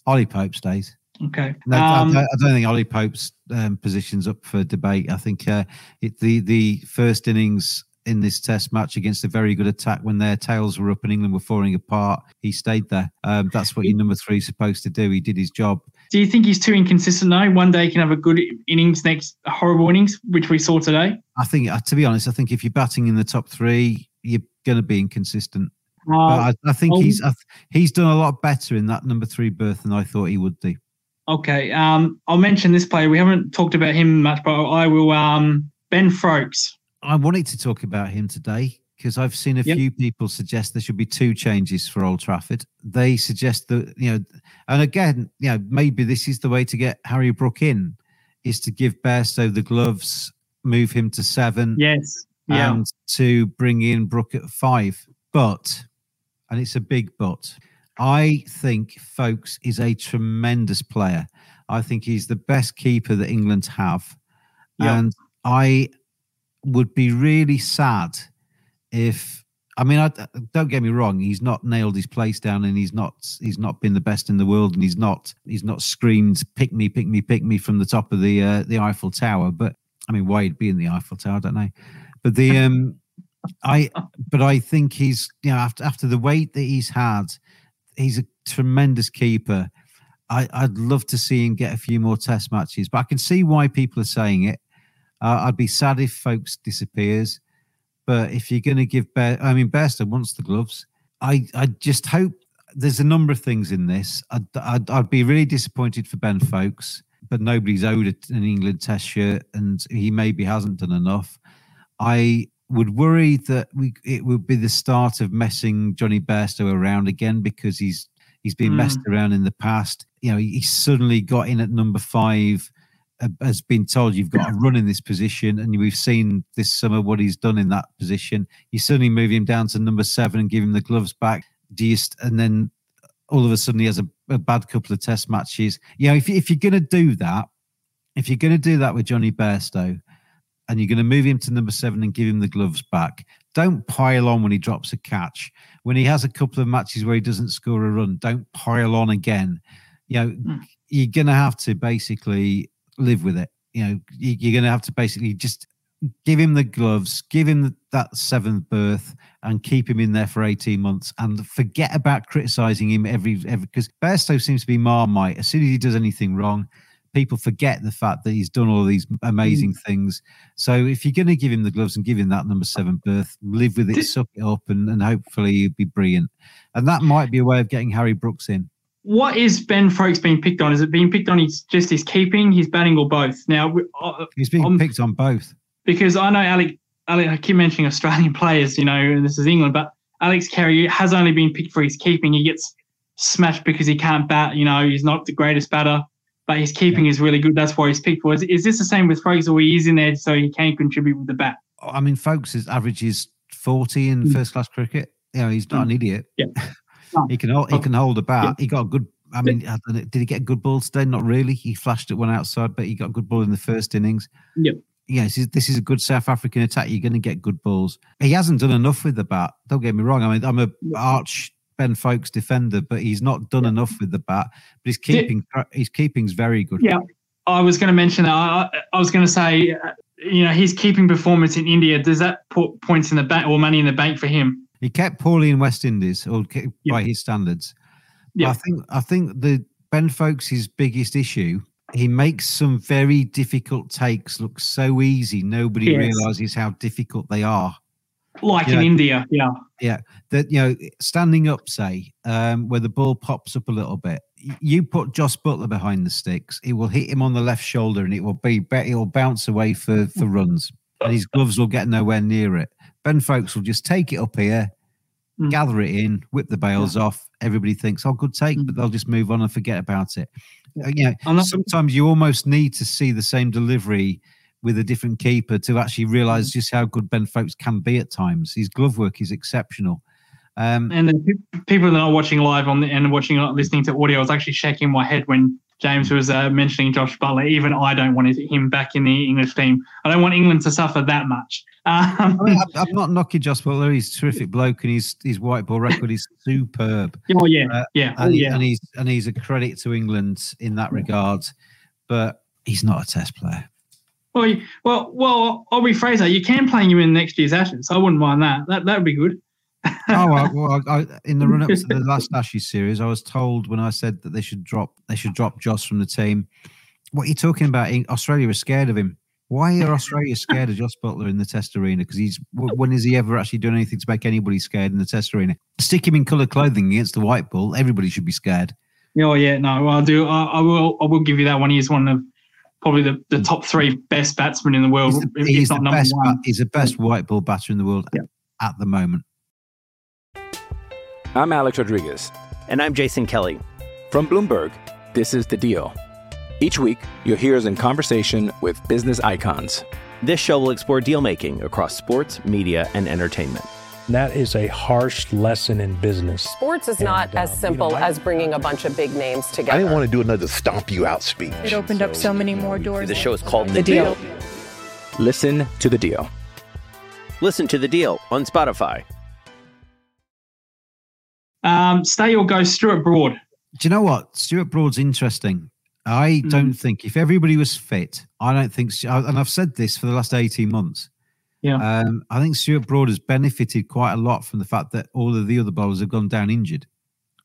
[SPEAKER 2] Ollie Pope stays.
[SPEAKER 1] Okay.
[SPEAKER 2] No,
[SPEAKER 1] Um,
[SPEAKER 2] I, don't, I don't think Ollie Pope's um, position's up for debate. I think uh, it, the the first innings in this Test match against a very good attack when their tails were up and England were falling apart, he stayed there. Um, that's what your number three is supposed to do. He did his job.
[SPEAKER 1] Do you think he's too inconsistent though? One day he can have a good innings, next a horrible innings, which we saw today.
[SPEAKER 2] I think, uh, to be honest, I think if you're batting in the top three, you're going to be inconsistent.
[SPEAKER 1] Uh,
[SPEAKER 2] I, I think
[SPEAKER 1] oh.
[SPEAKER 2] he's I, th- he's done a lot better in that number three berth than I thought he would do.
[SPEAKER 1] Okay. Um, I'll mention this player. We haven't talked about him much, but I will. Um, Ben Foakes.
[SPEAKER 2] I wanted to talk about him today because I've seen a
[SPEAKER 1] Yep.
[SPEAKER 2] few people suggest there should be two changes for Old Trafford. They suggest that you know, and again, you know, maybe this is the way to get Harry Brook in, is to give Bairstow the gloves, move him to seven,
[SPEAKER 1] Yes. Yeah.
[SPEAKER 2] and to bring in Brook at five. But, and it's a big but, I think Foakes is a tremendous player. I think he's the best keeper that England have.
[SPEAKER 1] Yeah.
[SPEAKER 2] And I would be really sad if I mean, I, don't get me wrong. He's not nailed his place down, and he's not he's not been the best in the world, and he's not he's not screamed "pick me, pick me, pick me" from the top of the uh, the Eiffel Tower. But I mean, why he'd be in the Eiffel Tower, I don't know. But the um, I but I think he's you know after after the weight that he's had, he's a tremendous keeper. I, I'd love to see him get a few more Test matches, but I can see why people are saying it. Uh, I'd be sad if Foakes disappears. But if you're going to give Bear, I mean, Bairstow wants the gloves. I, I just hope there's a number of things in this. I'd, I'd, I'd be really disappointed for Ben Foakes, but nobody's owed an England Test shirt, and he maybe hasn't done enough. I would worry that we it would be the start of messing Jonny Bairstow around again because he's he's been
[SPEAKER 1] Mm.
[SPEAKER 2] messed around in the past. You know, he, he suddenly got in at number five uh, has been told you've got to run in this position, and we've seen this summer what he's done in that position. You suddenly move him down to number seven and give him the gloves back. Do you st- and then all of a sudden he has a, a bad couple of test matches. You know, if if you're going to do that, if you're going to do that with Jonny Bairstow, and you're going to move him to number seven and give him the gloves back, don't pile on when he drops a catch. When he has a couple of matches where he doesn't score a run, don't pile on again. You know, hmm. you're going to have to basically live with it. You know, you- you're going to have to basically just give him the gloves, give him that seventh berth, and keep him in there for 18 months, and forget about criticizing him every every because Bairstow seems to be marmite. As soon as he does anything wrong, people forget the fact that he's done all these amazing things. So if you're going to give him the gloves and give him that number seven berth, live with it, suck it up, and, and hopefully he'll be brilliant. And that might be a way of getting Harry Brooks in.
[SPEAKER 1] What is Ben Foakes being picked on? Is it being picked on his just his keeping, his batting, or both? Now, uh,
[SPEAKER 2] He's being
[SPEAKER 1] um,
[SPEAKER 2] picked on both.
[SPEAKER 1] because I know Alec, Alec, I keep mentioning Australian players, you know, and this is England, but Alex Carey has only been picked for his keeping. He gets smashed because he can't bat, you know, he's not the greatest batter, but his keeping is really good. That's why he's picked for. Is, is this the same with Foakes, or he is in there so he can contribute with the bat?
[SPEAKER 2] I mean, Foakes, his average is 40 in mm. first class cricket. You know, he's not an mm. idiot.
[SPEAKER 1] Yeah.
[SPEAKER 2] He can hold, he oh. can hold a bat. He got a good. I mean, I know, did he get a good ball today? Not really. He flashed at one outside, but he got a good ball in the first innings.
[SPEAKER 1] Yep.
[SPEAKER 2] Yeah, this is, this is a good South African attack. You're going to get good balls. He hasn't done enough with the bat. Don't get me wrong. I mean, I'm a arch Ben Foakes defender, but he's not done enough with the bat. But his keeping, his keeping's very good.
[SPEAKER 1] Yeah, I was going to mention that. I, I was going to say, uh, you know, his keeping performance in India does that put points in the bank or money in the bank for him?
[SPEAKER 2] He kept poorly in West Indies, or by his standards. But I think I think the Ben Foakes' biggest issue. He makes some very difficult takes look so easy. Nobody
[SPEAKER 1] Yes.
[SPEAKER 2] realizes how difficult they are.
[SPEAKER 1] Like
[SPEAKER 2] You
[SPEAKER 1] in
[SPEAKER 2] know,
[SPEAKER 1] India, yeah.
[SPEAKER 2] Yeah, that you know, standing up, say, um, where the ball pops up a little bit. You put Jos Buttler behind the sticks, it will hit him on the left shoulder, and it will be it will bounce away for for runs, and his gloves will get nowhere near it. Ben Foakes will just take it up here, mm. gather it in, whip the bails off. Everybody thinks, "Oh, good take," but mm. they'll just move on and forget about it. Yeah. Uh, you know, sometimes you almost need to see the same delivery with a different keeper to actually realize just how good Ben Foakes can be at times. His glove work is exceptional. Um,
[SPEAKER 1] And the people that are watching live on the, and watching uh, listening to audio, I was actually shaking my head when James was uh, mentioning Josh Buttler. Even I don't want him back in the English team. I don't want England to suffer that much. Um,
[SPEAKER 2] I mean, I'm, not knocking Josh Buttler. He's a terrific bloke, and his his white ball record is superb.
[SPEAKER 1] Oh yeah, yeah,
[SPEAKER 2] and, he-
[SPEAKER 1] yeah.
[SPEAKER 2] and he's and he's a credit to England in that regard. But he's not a Test player.
[SPEAKER 1] Well, you- well, well. I'll rephrase that. You can play him in next year's Ashes. I wouldn't mind that. That that would be good.
[SPEAKER 2] oh well, well I, I, in the run up to the last Ashes series, I was told when I said that they should drop they should drop Jos from the team. What are you talking about? In- Australia was scared of him. Why are Australia scared of Jos Buttler in the Test arena? Because he's when has he ever actually done anything to make anybody scared in the Test arena? Stick him in coloured clothing against the white ball. Everybody should be scared.
[SPEAKER 1] Oh yeah, no. Well, I'll do. I, I will. I will give you that one. He's one of probably the, the top three best batsmen in the world.
[SPEAKER 2] He's the,
[SPEAKER 1] if
[SPEAKER 2] he's
[SPEAKER 1] not
[SPEAKER 2] the
[SPEAKER 1] number
[SPEAKER 2] best.
[SPEAKER 1] one.
[SPEAKER 2] he's the best white ball batter in the world at the moment.
[SPEAKER 5] I'm Alex Rodriguez.
[SPEAKER 6] And I'm Jason Kelly.
[SPEAKER 5] From Bloomberg, this is The Deal. Each week, you'll hear us in conversation with business icons.
[SPEAKER 6] This show will explore deal making across sports, media, and entertainment.
[SPEAKER 7] And that is a harsh lesson in business.
[SPEAKER 8] Sports is not as simple as bringing a bunch of big names together.
[SPEAKER 9] I didn't want to do another stomp you out speech.
[SPEAKER 10] It opened up so many more doors.
[SPEAKER 6] The show is called
[SPEAKER 8] The Deal.
[SPEAKER 5] Listen to The Deal.
[SPEAKER 6] Listen to the deal on Spotify.
[SPEAKER 1] Um, stay or go, Stuart Broad.
[SPEAKER 2] Do you know what? Stuart Broad's interesting. I
[SPEAKER 1] Mm.
[SPEAKER 2] don't think if everybody was fit, I don't think, and I've said this for the last 18 months.
[SPEAKER 1] Yeah.
[SPEAKER 2] Um, I think Stuart Broad has benefited quite a lot from the fact that all of the other bowlers have gone down injured,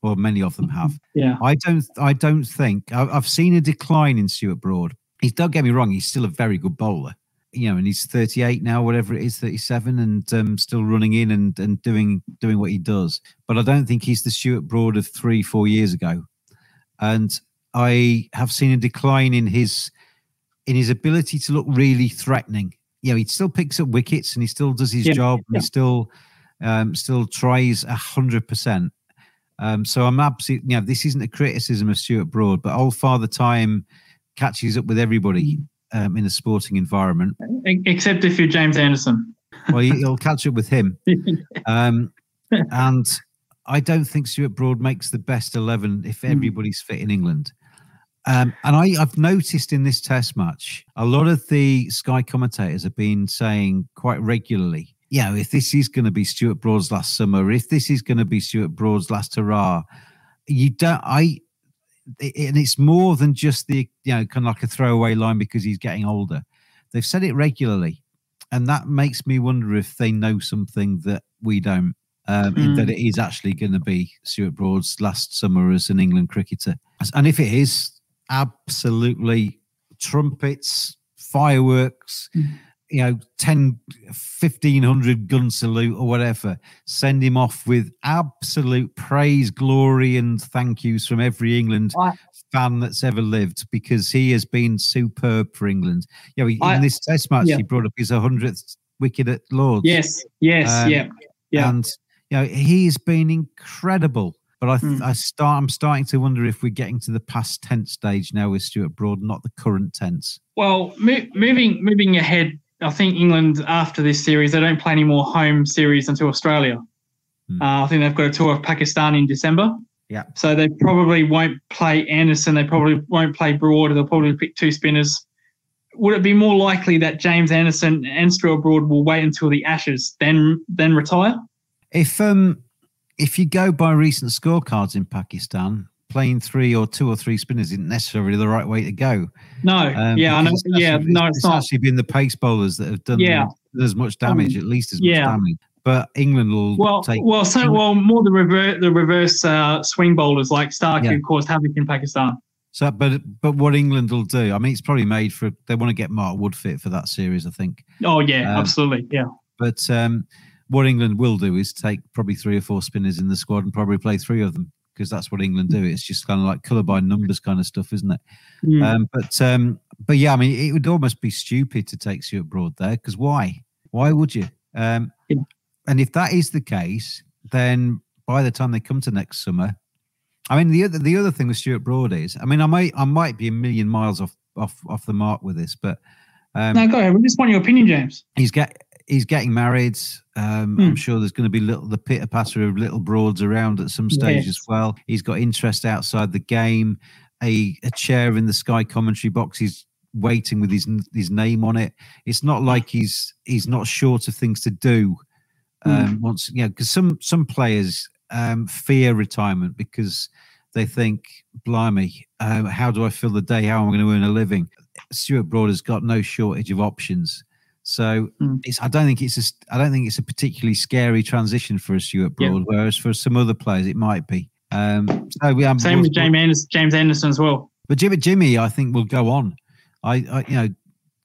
[SPEAKER 2] or many of them have.
[SPEAKER 1] Yeah.
[SPEAKER 2] I don't. I don't think I- I've seen a decline in Stuart Broad. He's don't get me wrong. He's still a very good bowler, you know, and he's 38 now, whatever it is, 37, and um, still running in and and doing doing what he does. But I don't think he's the Stuart Broad of three, four years ago. And I have seen a decline in his in his ability to look really threatening. You know, he still picks up wickets and he still does his
[SPEAKER 1] Yeah,
[SPEAKER 2] job and
[SPEAKER 1] yeah.
[SPEAKER 2] he still um, still tries a hundred percent. Um, so I'm absolutely, you know, this isn't a criticism of Stuart Broad, but old Father Time catches up with everybody um, in a sporting environment.
[SPEAKER 1] Except if you're James Anderson.
[SPEAKER 2] Well, he'll catch up with him. Um, and I don't think Stuart Broad makes the best 11 if everybody's fit in England. Um, and I, I've noticed in this test match, a lot of the Sky commentators have been saying quite regularly, you know, if this is going to be Stuart Broad's last summer, if this is going to be Stuart Broad's last hurrah, you don't, I, and it's more than just the, you know, kind of like a throwaway line because he's getting older. They've said it regularly. And that makes me wonder if they know something that we don't, um,
[SPEAKER 1] Hmm.
[SPEAKER 2] that it is actually going to be Stuart Broad's last summer as an England cricketer. And if it is, absolutely trumpets, fireworks, you know, 10, 1500 gun salute or whatever. Send him off with absolute praise, glory, and thank yous from every England fan that's ever lived because he has been superb for England. You know, he,
[SPEAKER 1] I-
[SPEAKER 2] in this test match,
[SPEAKER 1] yeah.
[SPEAKER 2] he brought up his 100th wicket at Lords.
[SPEAKER 1] Yes, yes,
[SPEAKER 2] Um,
[SPEAKER 1] yeah, yeah.
[SPEAKER 2] And you know, he's been incredible. But I, th-
[SPEAKER 1] Mm.
[SPEAKER 2] I start. I'm starting to wonder if we're getting to the past tense stage now with Stuart Broad, not the current tense.
[SPEAKER 1] Well, mo- moving moving ahead, I think England after this series they don't play any more home series until Australia. Uh, I think they've got a tour of Pakistan in December.
[SPEAKER 2] Yeah.
[SPEAKER 1] So they probably won't play Anderson. They probably won't play Broad. They'll probably pick two spinners. Would it be more likely that James Anderson and Stuart Broad will wait until the Ashes then then retire?
[SPEAKER 2] If um, if you go by recent scorecards in Pakistan, playing three or two or three spinners isn't necessarily the right way to go.
[SPEAKER 1] No.
[SPEAKER 2] Um,
[SPEAKER 1] yeah, I know.
[SPEAKER 2] it's
[SPEAKER 1] Yeah,
[SPEAKER 2] actually-
[SPEAKER 1] no, it's,
[SPEAKER 2] it's
[SPEAKER 1] not.
[SPEAKER 2] actually been the pace bowlers that have done
[SPEAKER 1] Yeah.
[SPEAKER 2] as much damage,
[SPEAKER 1] Um,
[SPEAKER 2] at least as
[SPEAKER 1] yeah.
[SPEAKER 2] much damage. But England will
[SPEAKER 1] Well,
[SPEAKER 2] take.
[SPEAKER 1] well, so well more the reverse the reverse uh, swing bowlers like Starc
[SPEAKER 2] Yeah.
[SPEAKER 1] who caused havoc in Pakistan.
[SPEAKER 2] So, but but what England will do, I mean, it's probably made for. They want to get Mark Wood fit for that series, I think.
[SPEAKER 1] Oh yeah,
[SPEAKER 2] Um,
[SPEAKER 1] absolutely, yeah.
[SPEAKER 2] But um, what England will do is take probably three or four spinners in the squad and probably play three of them because that's what England do. It's just kind of like colour by numbers kind of stuff, isn't it?
[SPEAKER 1] Mm.
[SPEAKER 2] Um, but um, but yeah, I mean, it would almost be stupid to take Stuart Broad there because why? Why would you? Um, And if that is the case, then by the time they come to next summer, I mean, the other the other thing with Stuart Broad is, I mean, I might I might be a million miles off off off the mark with this, but um,
[SPEAKER 1] no, go ahead. We just want your opinion, James.
[SPEAKER 2] he's get he's getting married. Um,
[SPEAKER 1] Hmm.
[SPEAKER 2] I'm sure there's going to be little the pitter patter of little broads around at some stage
[SPEAKER 1] Yes.
[SPEAKER 2] as well. He's got interest outside the game. A, a chair in the Sky commentary box is waiting with his his name on it. It's not like he's he's not short of things to do. Um,
[SPEAKER 1] Mm.
[SPEAKER 2] Once you know, because some some players um, fear retirement because they think, "Blimey, um, how do I fill the day? How am I going to earn a living?" Stuart Broad has got no shortage of options. So
[SPEAKER 1] Mm.
[SPEAKER 2] it's. I don't think it's a. I don't think it's a particularly scary transition for a Stuart
[SPEAKER 1] Yeah.
[SPEAKER 2] Broad. Whereas for some other players, it might be. Um, so we, um,
[SPEAKER 1] Same
[SPEAKER 2] we'll-
[SPEAKER 1] with James Anderson, James Anderson as well.
[SPEAKER 2] but Jimmy, Jimmy, I think will go on. I, I you know,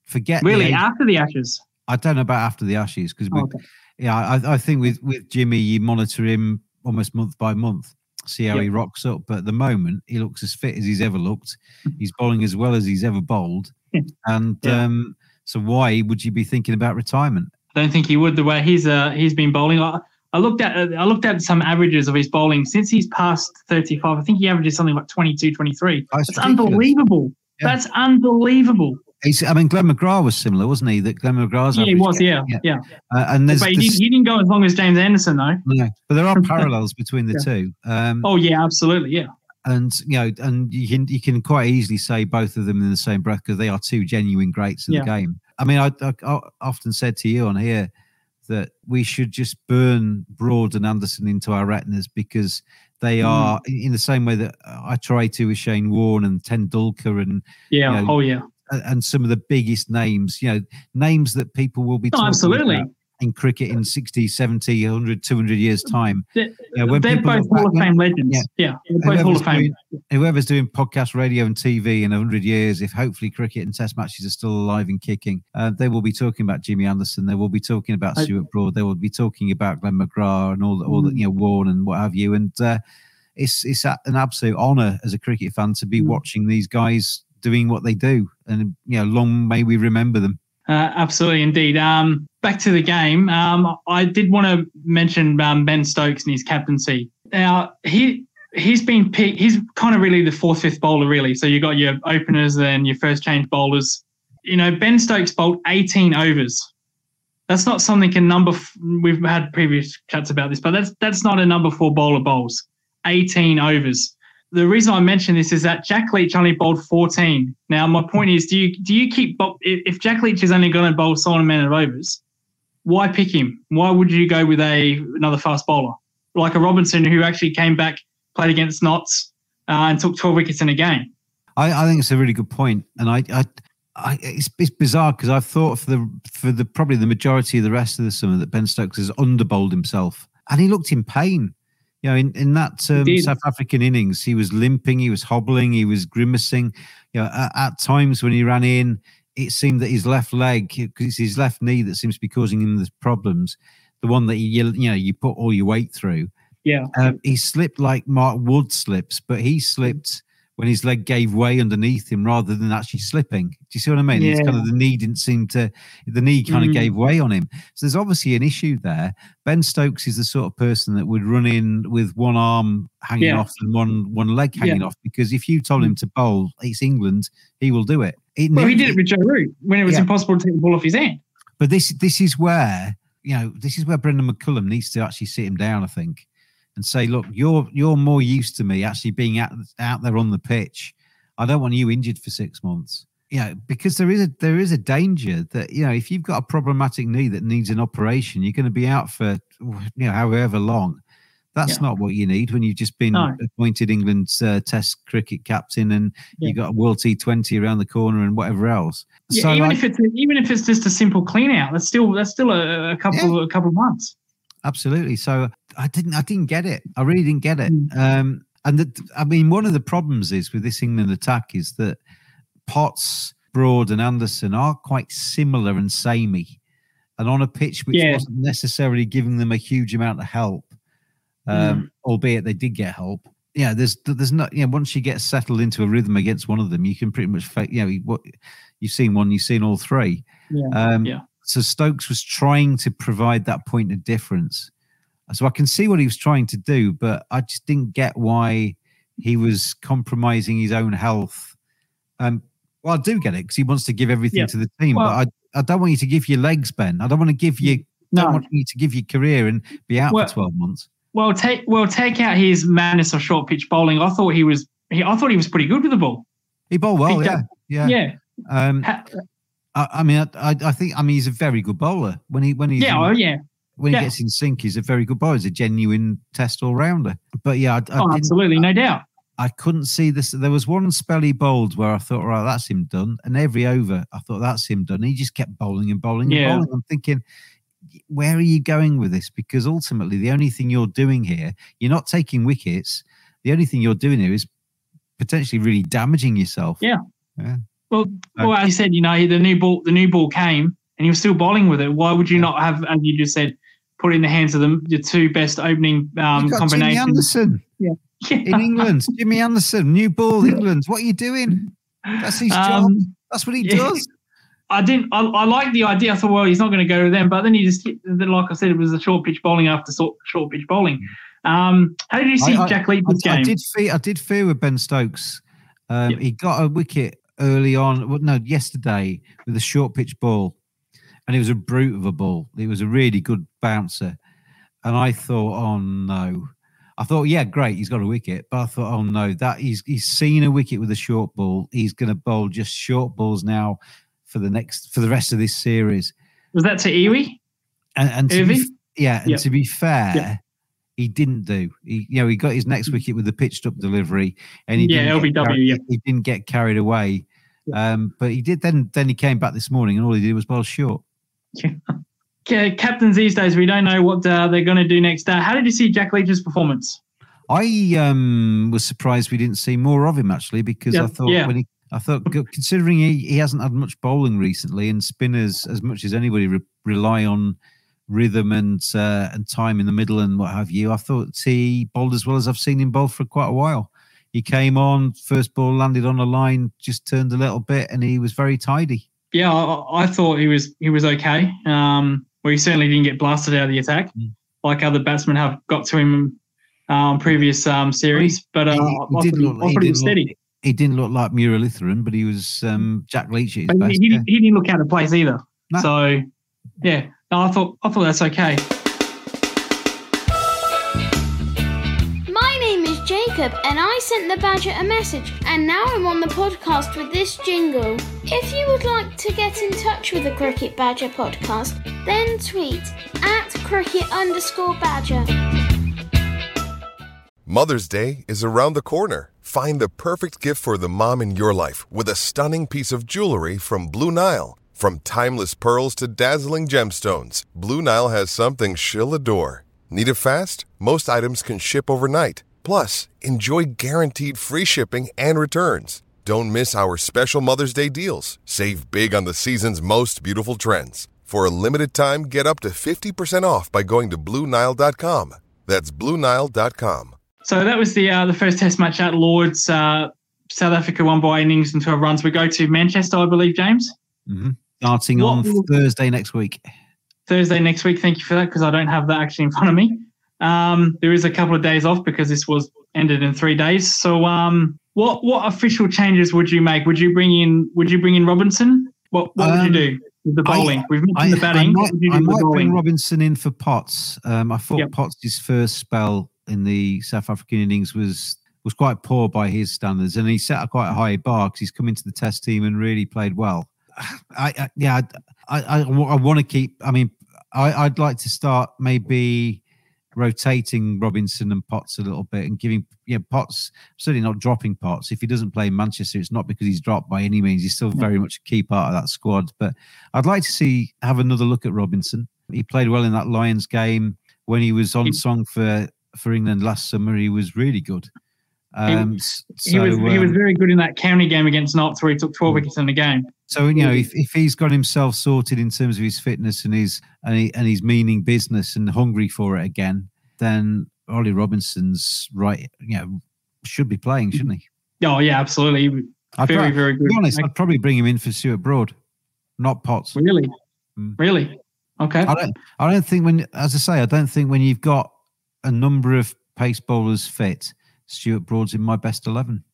[SPEAKER 2] forget
[SPEAKER 1] Really,
[SPEAKER 2] age-
[SPEAKER 1] after the Ashes.
[SPEAKER 2] I don't know about after the Ashes because
[SPEAKER 1] Oh, okay.
[SPEAKER 2] yeah, I, I think with with Jimmy, you monitor him almost month by month, see how
[SPEAKER 1] Yep.
[SPEAKER 2] he rocks up. But at the moment, he looks as fit as he's ever looked. He's bowling as well as he's ever bowled, and
[SPEAKER 1] Yeah.
[SPEAKER 2] um, so why would you be thinking about retirement?
[SPEAKER 1] I don't think he would the way he's uh, he's been bowling. I, I looked at I looked at some averages of his bowling since he's past 35. I think he averages something like 22, 23.
[SPEAKER 2] That's
[SPEAKER 1] That's, unbelievable. That's unbelievable.
[SPEAKER 2] He's, I mean, Glenn McGrath was similar, wasn't he? That Glenn McGrath's
[SPEAKER 1] Yeah, he was. Yeah, yeah.
[SPEAKER 2] Uh, and there's,
[SPEAKER 1] but he, didn't, he didn't go as long as James Anderson though.
[SPEAKER 2] no, but there are parallels between the
[SPEAKER 1] Yeah.
[SPEAKER 2] two. Um,
[SPEAKER 1] Oh yeah, absolutely. Yeah.
[SPEAKER 2] And you know, and you can you can quite easily say both of them in the same breath because they are two genuine greats of
[SPEAKER 1] Yeah.
[SPEAKER 2] the game. I mean, I, I, I often said to you on here that we should just burn Broad and Anderson into our retinas because they
[SPEAKER 1] Mm.
[SPEAKER 2] are in the same way that I try to with Shane Warne and Tendulkar and
[SPEAKER 1] Yeah.
[SPEAKER 2] you know,
[SPEAKER 1] oh yeah.
[SPEAKER 2] and- some of the biggest names, you know, names that people will be
[SPEAKER 1] No,
[SPEAKER 2] talking
[SPEAKER 1] absolutely.
[SPEAKER 2] about in cricket in 60, 70, 100, 200 years time.
[SPEAKER 1] They're,
[SPEAKER 2] Yeah, when
[SPEAKER 1] they're both Hall of Fame legends.
[SPEAKER 2] yeah.
[SPEAKER 1] Yeah, they're both Hall
[SPEAKER 2] Whoever's
[SPEAKER 1] of Fame.
[SPEAKER 2] doing, whoever's doing podcast, radio, and TV in 100 years, if hopefully cricket and test matches are still alive and kicking, uh, they will be talking about Jimmy Anderson. They will be talking about Stuart Broad. They will be talking about Glenn McGrath and all the, all the
[SPEAKER 1] Mm.
[SPEAKER 2] you know, Warren and what have you. And uh, it's, it's an absolute honour as a cricket fan to be
[SPEAKER 1] Mm.
[SPEAKER 2] watching these guys doing what they do. And, you know, long may we remember them.
[SPEAKER 1] Uh, absolutely, indeed. Um, back to the game. Um, I did want to mention um, Ben Stokes and his captaincy. Now he he's been picked. He's kind of really the fourth, fifth bowler, really. So you got your openers, then your first change bowlers. You know, Ben Stokes bowled 18 overs. That's not something a number. F- we've had previous chats about this, but that's that's not a number four bowler bowls. 18 overs. The reason I mention this is that Jack Leach only bowled 14. Now, my point is, do you do you keep if Jack Leach is only going to bowl certain amount of overs, why pick him? Why would you go with a another fast bowler like a Robinson who actually came back, played against Notts, uh, and took 12 wickets in a game?
[SPEAKER 2] I, I think it's a really good point, and I, I, I it's, it's bizarre because I've thought for the for the probably the majority of the rest of the summer that Ben Stokes has underbowled himself, and he looked in pain. You know, in, in that um. South African innings, he was limping, he was hobbling, he was grimacing. You know, at, at times when he ran in, it seemed that his left leg, because it's his left knee that seems to be causing him the problems. The one that you you know you put all your weight through.
[SPEAKER 1] Yeah.
[SPEAKER 2] Um, he slipped like Mark Wood slips, but he slipped when his leg gave way underneath him rather than actually slipping. Do you see what I mean? It's kind of the knee didn't seem to, the knee kind of
[SPEAKER 1] Mm.
[SPEAKER 2] gave way on him. So there's obviously an issue there. Ben Stokes is the sort of person that would run in with one arm hanging
[SPEAKER 1] Yeah.
[SPEAKER 2] off and one one leg hanging
[SPEAKER 1] Yeah. Mm.
[SPEAKER 2] off because if you told him to bowl, it's England, he will do it. it
[SPEAKER 1] Well, he did it with Joe Root when it was
[SPEAKER 2] Yeah.
[SPEAKER 1] impossible to take the ball off his hand.
[SPEAKER 2] but this this is where you know this is where Brendon McCullum needs to actually sit him down, I think, and say, look, you're you're more used to me actually being out out there on the pitch. I don't want you injured for six months. You know, because there is a there is a danger that you know if you've got a problematic knee that needs an operation, you're going to be out for you know however long. That's
[SPEAKER 1] Yeah.
[SPEAKER 2] not what you need when you've just been
[SPEAKER 1] No.
[SPEAKER 2] appointed England's uh, Test cricket captain and
[SPEAKER 1] Yeah.
[SPEAKER 2] you got a World T20 around the corner and whatever else.
[SPEAKER 1] Yeah,
[SPEAKER 2] So,
[SPEAKER 1] even
[SPEAKER 2] like-
[SPEAKER 1] if it's even if it's just a simple clean out, that's still that's still a, a couple a couple of months.
[SPEAKER 2] absolutely so i didn't i didn't get it. I really didn't get it. Um and the, i mean one of the problems is with this england attack is that potts broad and anderson are quite similar and samey. And on a pitch which
[SPEAKER 1] Yeah.
[SPEAKER 2] wasn't necessarily giving them a huge amount of help um albeit they did get help yeah there's there's not you know once you get settled into a rhythm against one of them you can pretty much you know what you've seen one you've seen all three.
[SPEAKER 1] Yeah,
[SPEAKER 2] um,
[SPEAKER 1] yeah.
[SPEAKER 2] So Stokes was trying to provide that point of difference. So I can see what he was trying to do, but I just didn't get why he was compromising his own health. Um, well, I do get it because he wants to give everything
[SPEAKER 1] Yeah.
[SPEAKER 2] to the team,
[SPEAKER 1] Well-
[SPEAKER 2] but I, I don't want you to give your legs, Ben. I don't want to give you.
[SPEAKER 1] No.
[SPEAKER 2] Don't want you to give your career and be out
[SPEAKER 1] Well-
[SPEAKER 2] for twelve months.
[SPEAKER 1] Well, take well take out his madness of short pitch bowling. I thought he was he, I thought he was pretty good with the ball.
[SPEAKER 2] He bowled well,
[SPEAKER 1] Picked
[SPEAKER 2] yeah, yeah.
[SPEAKER 1] yeah.
[SPEAKER 2] Um, I, I mean, I, I, I think I mean he's a very good bowler when he when he
[SPEAKER 1] Yeah, oh, yeah.
[SPEAKER 2] When
[SPEAKER 1] Yeah.
[SPEAKER 2] he gets in sync, he's a very good bowler. He's a genuine test all rounder. But yeah, I, I
[SPEAKER 1] Oh, absolutely, no doubt.
[SPEAKER 2] I couldn't see this. There was one spell he bowled where I thought, right, that's him done. And every over, I thought that's him done. He just kept bowling and bowling
[SPEAKER 1] Yeah.
[SPEAKER 2] and bowling. I'm thinking, where are you going with this? Because ultimately, the only thing you're doing here, you're not taking wickets. The only thing you're doing here is potentially really damaging yourself.
[SPEAKER 1] Yeah.
[SPEAKER 2] Yeah.
[SPEAKER 1] Well, well, as you said, you know, the new ball, the new ball came, and he was still bowling with it. Why would you not have, as you just said, put in the hands of the, the two best opening um,
[SPEAKER 2] You've Jimmy
[SPEAKER 1] combinations?
[SPEAKER 2] Anderson
[SPEAKER 1] Yeah.
[SPEAKER 2] in England. Jimmy Anderson, new ball, England. What are you doing? That's his job.
[SPEAKER 1] Um,
[SPEAKER 2] That's what he
[SPEAKER 1] yeah.
[SPEAKER 2] does.
[SPEAKER 1] I didn't. I, I like the idea. I thought, well, he's not going to go to them, but then he just, then like I said, it was a short pitch bowling after short, short pitch bowling. Um, how did you see
[SPEAKER 2] I-
[SPEAKER 1] Jack
[SPEAKER 2] I,
[SPEAKER 1] game?
[SPEAKER 2] I did fear. I did fear with Ben Stokes. Um, He got a wicket early on. Well, no, yesterday with a short pitch ball, and it was a brute of a ball. It was a really good bouncer, and I thought, oh no. I thought, yeah, great, he's got a wicket, but I thought, oh no, that he's he's seen a wicket with a short ball. He's going to bowl just short balls now for the next for the rest of this series.
[SPEAKER 1] Was that to Erwee?
[SPEAKER 2] And, and to be, yeah, and
[SPEAKER 1] Yep.
[SPEAKER 2] to be fair,
[SPEAKER 1] Yep.
[SPEAKER 2] he didn't do. He, you know, he got his next wicket with the pitched up delivery, and he
[SPEAKER 1] Yeah,
[SPEAKER 2] didn't get
[SPEAKER 1] LBW,
[SPEAKER 2] carried-
[SPEAKER 1] yeah.
[SPEAKER 2] he didn't get carried away. Um, but he did. Then, then he came back this morning, and all he did was bowl short.
[SPEAKER 1] Okay, captains these days, we don't know what uh, they're going to do next. Uh, how did you see Jack Leach's performance?
[SPEAKER 2] I um, was surprised we didn't see more of him actually, because I thought
[SPEAKER 1] yeah.
[SPEAKER 2] when he, I thought considering he, he hasn't had much bowling recently, and spinners as much as anybody re- rely on rhythm and uh, and time in the middle and what have you. I thought he bowled as well as I've seen him bowl for quite a while. He came on, first ball landed on a line, just turned a little bit, and he was very tidy.
[SPEAKER 1] Yeah, I, I thought he was he was okay. Um, well, he certainly didn't get blasted out of the attack
[SPEAKER 2] Mm.
[SPEAKER 1] like other batsmen have got to him um, previous um, series. But uh,
[SPEAKER 2] He-
[SPEAKER 1] I
[SPEAKER 2] didn't look-
[SPEAKER 1] I
[SPEAKER 2] he
[SPEAKER 1] thought
[SPEAKER 2] didn't look-
[SPEAKER 1] steady.
[SPEAKER 2] He didn't look like Muralitharan, but he was um, Jack Leach at his
[SPEAKER 1] But
[SPEAKER 2] best.
[SPEAKER 1] he, he, didn't- he didn't look out of place either.
[SPEAKER 2] No.
[SPEAKER 1] So, yeah, no, I thought I thought that's okay.
[SPEAKER 4] Jacob, and I sent the Badger a message, and now I'm on the podcast with this jingle. If you would like to get in touch with the Cricket Badger podcast, then tweet at cricket underscore badger.
[SPEAKER 11] Mother's Day is around the corner. Find the perfect gift for the mom in your life with a stunning piece of jewelry from Blue Nile. From timeless pearls to dazzling gemstones, Blue Nile has something she'll adore. Need it fast? Most items can ship overnight. Plus, enjoy guaranteed free shipping and returns. Don't miss our special Mother's Day deals. Save big on the season's most beautiful trends. For a limited time, get up to 50% off by going to BlueNile.com. That's BlueNile.com.
[SPEAKER 1] So that was the uh, the first Test match at Lords. Uh, South Africa won by innings and twelve runs. We go to Manchester, I believe, James.
[SPEAKER 2] hmm Starting
[SPEAKER 1] What
[SPEAKER 2] on
[SPEAKER 1] will-
[SPEAKER 2] Thursday next week.
[SPEAKER 1] Thursday next week. Thank you for that because I don't have that actually in front of me. Um, there is a couple of days off because this was ended in three days. So, um, what what official changes would you make? Would you bring in Would you bring in Robinson? What What would you
[SPEAKER 2] Um,
[SPEAKER 1] do with the
[SPEAKER 2] I-
[SPEAKER 1] bowling? We've mentioned
[SPEAKER 2] I,
[SPEAKER 1] the batting.
[SPEAKER 2] I might, I might bring? Robinson in for Potts. Um, I thought
[SPEAKER 1] Yep.
[SPEAKER 2] Potts' first spell in the South African innings was was quite poor by his standards, and he set a quite a high bar because he's come into the Test team and really played well. I, I yeah, I I, I want to keep. I mean, I, I'd like to start maybe rotating Robinson and Potts a little bit and giving yeah Potts certainly not dropping Potts. If he doesn't play in Manchester, it's not because he's dropped by any means. He's still very much a key part of that squad. But I'd like to see have another look at Robinson. He played well in that Lions game when he was on song for for England last summer. He was really good. Um,
[SPEAKER 1] he was
[SPEAKER 2] so,
[SPEAKER 1] he was
[SPEAKER 2] um,
[SPEAKER 1] very good in that county game against Notts where he took twelve wickets in the game.
[SPEAKER 2] So you know, if, if he's got himself sorted in terms of his fitness and his and, he, and he's meaning business and hungry for it again, then Ollie Robinson's right. You know, should be playing, shouldn't he?
[SPEAKER 1] Oh yeah, absolutely. He
[SPEAKER 2] I'd
[SPEAKER 1] Very very
[SPEAKER 2] To
[SPEAKER 1] good.
[SPEAKER 2] be honest, I'd probably bring him in for Stuart Broad, not Potts.
[SPEAKER 1] Really, mm. really. Okay.
[SPEAKER 2] I don't. I don't think when, as I say, I don't think when you've got a number of pace bowlers fit, Stuart Broad's in my best eleven.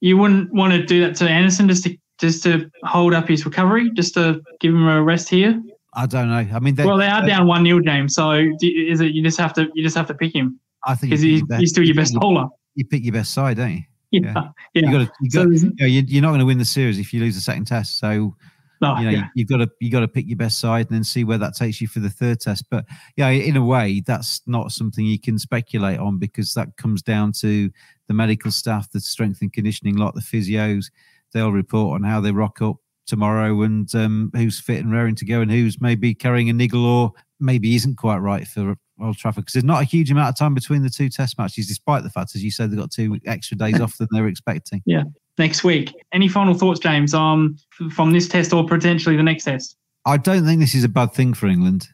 [SPEAKER 1] You wouldn't want to do that to Anderson just to just to hold up his recovery, just to give him a rest here.
[SPEAKER 2] I don't know. I mean, they,
[SPEAKER 1] well, they are down one 0 James. So is it you just have to you just have to pick him
[SPEAKER 2] I think
[SPEAKER 1] he's,
[SPEAKER 2] your
[SPEAKER 1] he's still your best bowler.
[SPEAKER 2] You pick your best side, don't you?
[SPEAKER 1] Yeah, yeah.
[SPEAKER 2] You got to, you got, you know, you- you're not going to win the series if you lose the second test. So,
[SPEAKER 1] No,
[SPEAKER 2] you know,
[SPEAKER 1] yeah.
[SPEAKER 2] you, have got to you got to pick your best side and then see where that takes you for the third test. But yeah, in a way, that's not something you can speculate on because that comes down to the medical staff, the strength and conditioning lot, the physios. They'll report on how they rock up tomorrow and um, who's fit and raring to go and who's maybe carrying a niggle or maybe isn't quite right for Old Trafford because there's not a huge amount of time between the two test matches, despite the fact, as you said, they've got two extra days off than they were expecting.
[SPEAKER 1] Yeah, next week. Any final thoughts, James, um, from this test or potentially the next test?
[SPEAKER 2] I don't think this is a bad thing for England.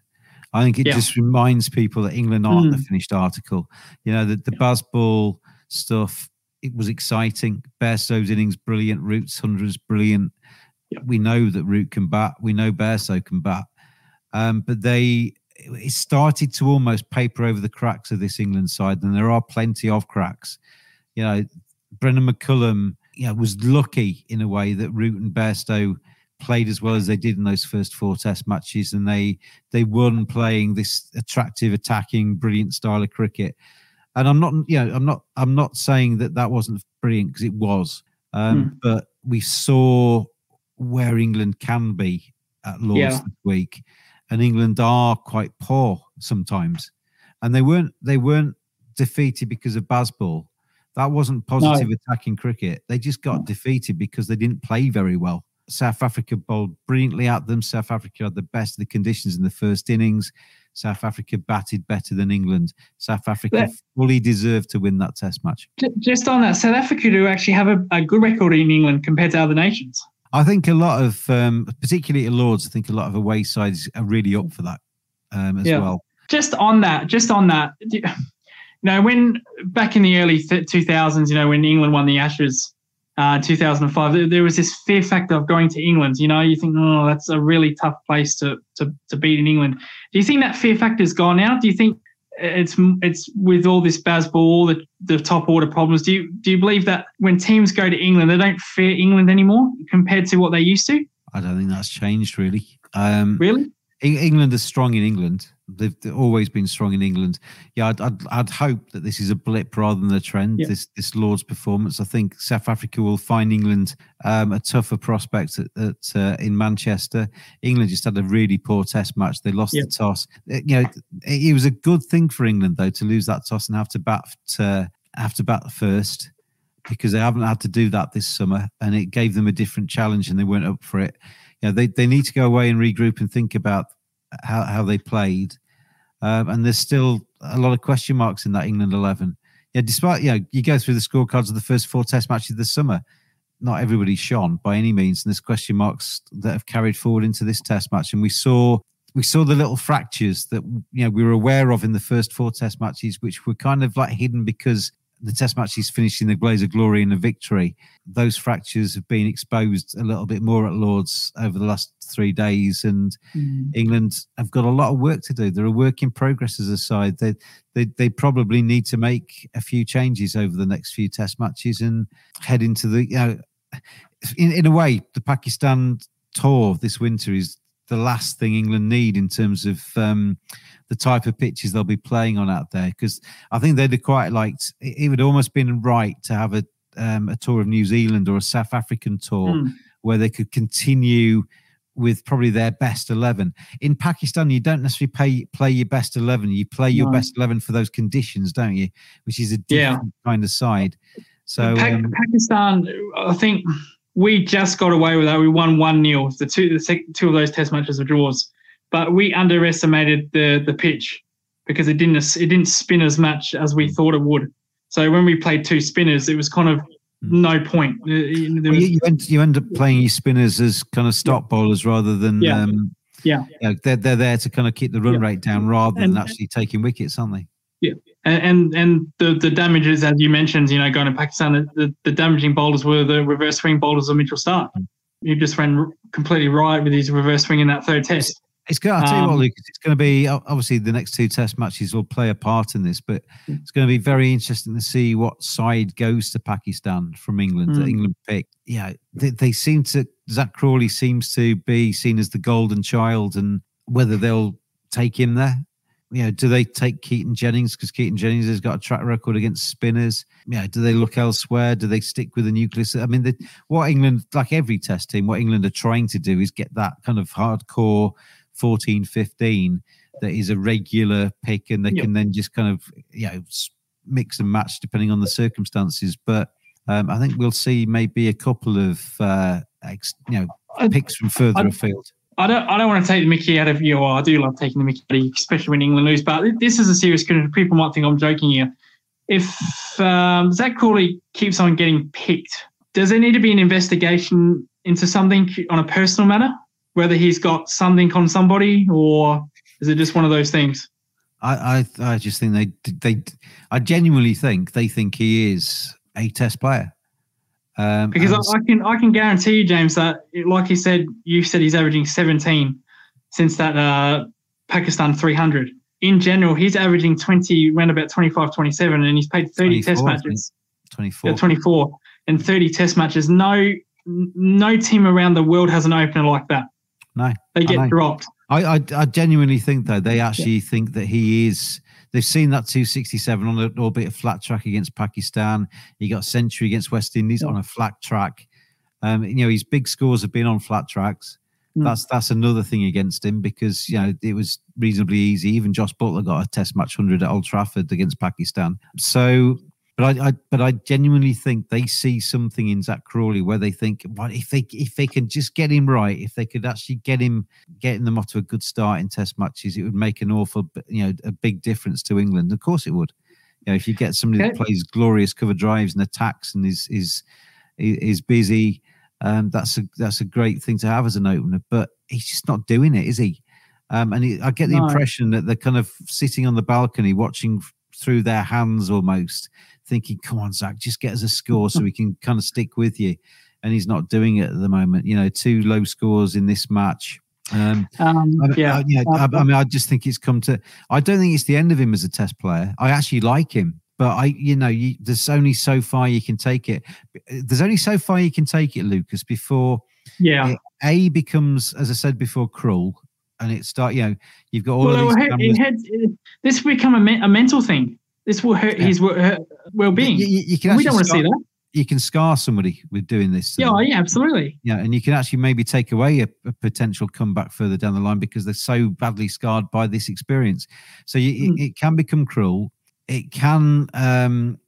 [SPEAKER 2] I think it
[SPEAKER 1] Yeah.
[SPEAKER 2] just reminds people that England aren't the
[SPEAKER 1] Mm.
[SPEAKER 2] finished article. You know, the, the Bazball stuff, it was exciting. Bairstow's innings, brilliant. Root's hundreds, brilliant. We know that Root can bat. We know Bairstow can bat. Um, but they, it started to almost paper over the cracks of this England side, and there are plenty of cracks. You know, Brendon McCullum, you know, was lucky in a way that Root and Bairstow played as well as they did in those first four test matches and they they won playing this attractive attacking brilliant style of cricket and i'm not you know i'm not i'm not saying that that wasn't brilliant because it was um,
[SPEAKER 1] Mm.
[SPEAKER 2] but we saw where england can be at lords
[SPEAKER 1] Yeah.
[SPEAKER 2] this week and england are quite poor sometimes and they weren't they weren't defeated because of Bazball that wasn't positive attacking cricket they just got defeated because they didn't play very well South Africa bowled brilliantly at them. South Africa had the best of the conditions in the first innings. South Africa batted better than England. South Africa
[SPEAKER 1] Yeah.
[SPEAKER 2] fully deserved to win that test match.
[SPEAKER 1] Just on that, South Africa do actually have a, a good record in England compared to other nations.
[SPEAKER 2] I think a lot of, um, particularly at Lords, I think a lot of away sides are really up for that um, as
[SPEAKER 1] Yeah.
[SPEAKER 2] well.
[SPEAKER 1] Just on that, just on that, you you know, when back in the early th- 2000s, you know, when England won the Ashes, uh, 2005, there, there was this fear factor of going to England. You know, you think, oh, that's a really tough place to, to, to beat in England. Do you think that fear factor's gone now? Do you think it's it's with all this Bazball, all the, the top order problems? Do you do you believe that when teams go to England, they don't fear England anymore compared to what they used to?
[SPEAKER 2] I don't think that's changed really. Um,
[SPEAKER 1] really?
[SPEAKER 2] England is strong in England. They've, always been strong in England. Yeah, I'd, I'd, I'd hope that this is a blip rather than a trend.
[SPEAKER 1] Yeah.
[SPEAKER 2] This this Lord's performance. I think South Africa will find England um, a tougher prospect at, at uh, in Manchester. England just had a really poor Test match. They lost
[SPEAKER 1] Yeah.
[SPEAKER 2] the toss. It- you know, it, it was a good thing for England though to lose that toss and have to bat to have to bat first because they haven't had to do that this summer, and it gave them a different challenge, and they weren't up for it. You know, they they need to go away and regroup and think about how how they played, um, and there's still a lot of question marks in that England eleven. Yeah, despite you know, you go through the scorecards of the first four Test matches this summer. Not everybody shone by any means, and there's question marks that have carried forward into this Test match. And we saw we saw the little fractures that you know we were aware of in the first four Test matches, which were kind of like hidden because the Test matches finished in the blaze of glory and a victory. Those fractures have been exposed a little bit more at Lords over the last three days, and mm. England have got a lot of work to do. They're a work in progress as a side. They they they probably need to make a few changes over the next few Test matches and head into the you know in in a way the Pakistan tour this winter is the last thing England need in terms of um, the type of pitches they'll be playing on out there. Because I think they'd have quite liked. It, it would almost been right to have a um, a tour of New Zealand or a South African tour
[SPEAKER 1] Mm.
[SPEAKER 2] where they could continue with probably their best 11 in pakistan you don't necessarily pay, play your best 11 you play your
[SPEAKER 1] No.
[SPEAKER 2] best 11 for those conditions don't you which is a
[SPEAKER 1] Yeah.
[SPEAKER 2] different kind of side so
[SPEAKER 1] Pa-
[SPEAKER 2] um,
[SPEAKER 1] Pakistan, I think we just got away with that. We won one 0 The two, the sec- two of those Test matches were draws, but we underestimated the the pitch because it didn't it didn't spin as much as we thought it would. So when we played two spinners, it was kind of no point. Uh,
[SPEAKER 2] well,
[SPEAKER 1] was-
[SPEAKER 2] you, end, you end up playing your spinners as kind of stop bowlers rather than
[SPEAKER 1] Yeah.
[SPEAKER 2] um,
[SPEAKER 1] yeah,
[SPEAKER 2] you know, they're, they're there to kind of keep the run
[SPEAKER 1] Yeah.
[SPEAKER 2] rate down rather than actually taking wickets aren't they
[SPEAKER 1] yeah, and and, and the the damages as you mentioned, you know, going to Pakistan, the, the damaging boulders were the reverse swing boulders of Mitchell Starc. He just ran completely right with his reverse swing in that third test.
[SPEAKER 2] It's going. I'll tell you what,
[SPEAKER 1] Um,
[SPEAKER 2] Lucas. It's going to be obviously the next two Test matches will play a part in this, but it's going to be very interesting to see what side goes to Pakistan from England.
[SPEAKER 1] Mm.
[SPEAKER 2] England pick. Yeah, they, they seem to. Zach Crawley seems to be seen as the golden child, and whether they'll take him there, you know, do they take Keaton Jennings because Keaton Jennings has got a track record against spinners? Yeah, do they look elsewhere? Do they stick with the nucleus? I mean, the, what England, like every test team, what England are trying to do is get that kind of hardcore 14, 15 that is a regular pick and they yep. can then just kind of, you know, mix and match depending on the circumstances. But um, I think we'll see maybe a couple of, uh, ex, you know, picks from further I, afield.
[SPEAKER 1] I don't, I don't want to take the Mickey out of you. I do love taking the Mickey out of you, especially when England lose. But this is a serious question. People might think I'm joking here. If um, Zak Crawley keeps on getting picked, does there need to be an investigation into something on a personal matter? Whether he's got something on somebody, or is it just one of those things?
[SPEAKER 2] I, I, I just think they, they, I genuinely think they think he is a test player.
[SPEAKER 1] Um, because I, I, can I can guarantee you, James, that like you said, you said he's averaging 17 since that uh, Pakistan 300. In general, he's averaging 20, around about 25, 27, and he's played 30 test matches.
[SPEAKER 2] 24.
[SPEAKER 1] Yeah, 24 and 30 test matches. No, no team around the world has an opener like that.
[SPEAKER 2] No,
[SPEAKER 1] they get dropped.
[SPEAKER 2] I, I, I genuinely think though they actually yeah. think that he is They've seen that 267 on an albeit a flat track against Pakistan. He got a century against West Indies yeah. on a flat track. Um, you know, his big scores have been on flat tracks. Mm. That's that's another thing against him because you know it was reasonably easy. Even Jos Buttler got a Test match hundred at Old Trafford against Pakistan. So but I, I, but I genuinely think they see something in Zach Crawley where they think, well, if they if they can just get him right, if they could actually get him getting them off to a good start in Test matches, it would make an awful, you know, a big difference to England. Of course, it would. You know, if you get somebody that plays glorious cover drives and attacks and is is is busy, um, that's a that's a great thing to have as an opener. But he's just not doing it, is he? Um, and he, I get the no. impression that they're kind of sitting on the balcony watching through their hands almost thinking, come on, Zach, just get us a score so we can kind of stick with you. And he's not doing it at the moment. You know, two low scores in this match. Um, um,
[SPEAKER 1] yeah,
[SPEAKER 2] I, yeah. I, I, mean, I just think it's come to. I don't think it's the end of him as a test player. I actually like him, but I, you know, you, there's only so far you can take it. There's only so far you can take it, Lucas, before
[SPEAKER 1] yeah,
[SPEAKER 2] it, a becomes, as I said before, cruel, and it start. You know, you've got all well, of these.
[SPEAKER 1] Had, this become a, me- a mental thing. This will hurt yeah. his well-being. You, you, can we don't want to see that.
[SPEAKER 2] You can scar somebody with doing this.
[SPEAKER 1] Yeah, yeah, absolutely.
[SPEAKER 2] Yeah, and you can actually maybe take away a, a, potential comeback further down the line because they're so badly scarred by this experience. So you, mm. it, it, can become cruel. It can um,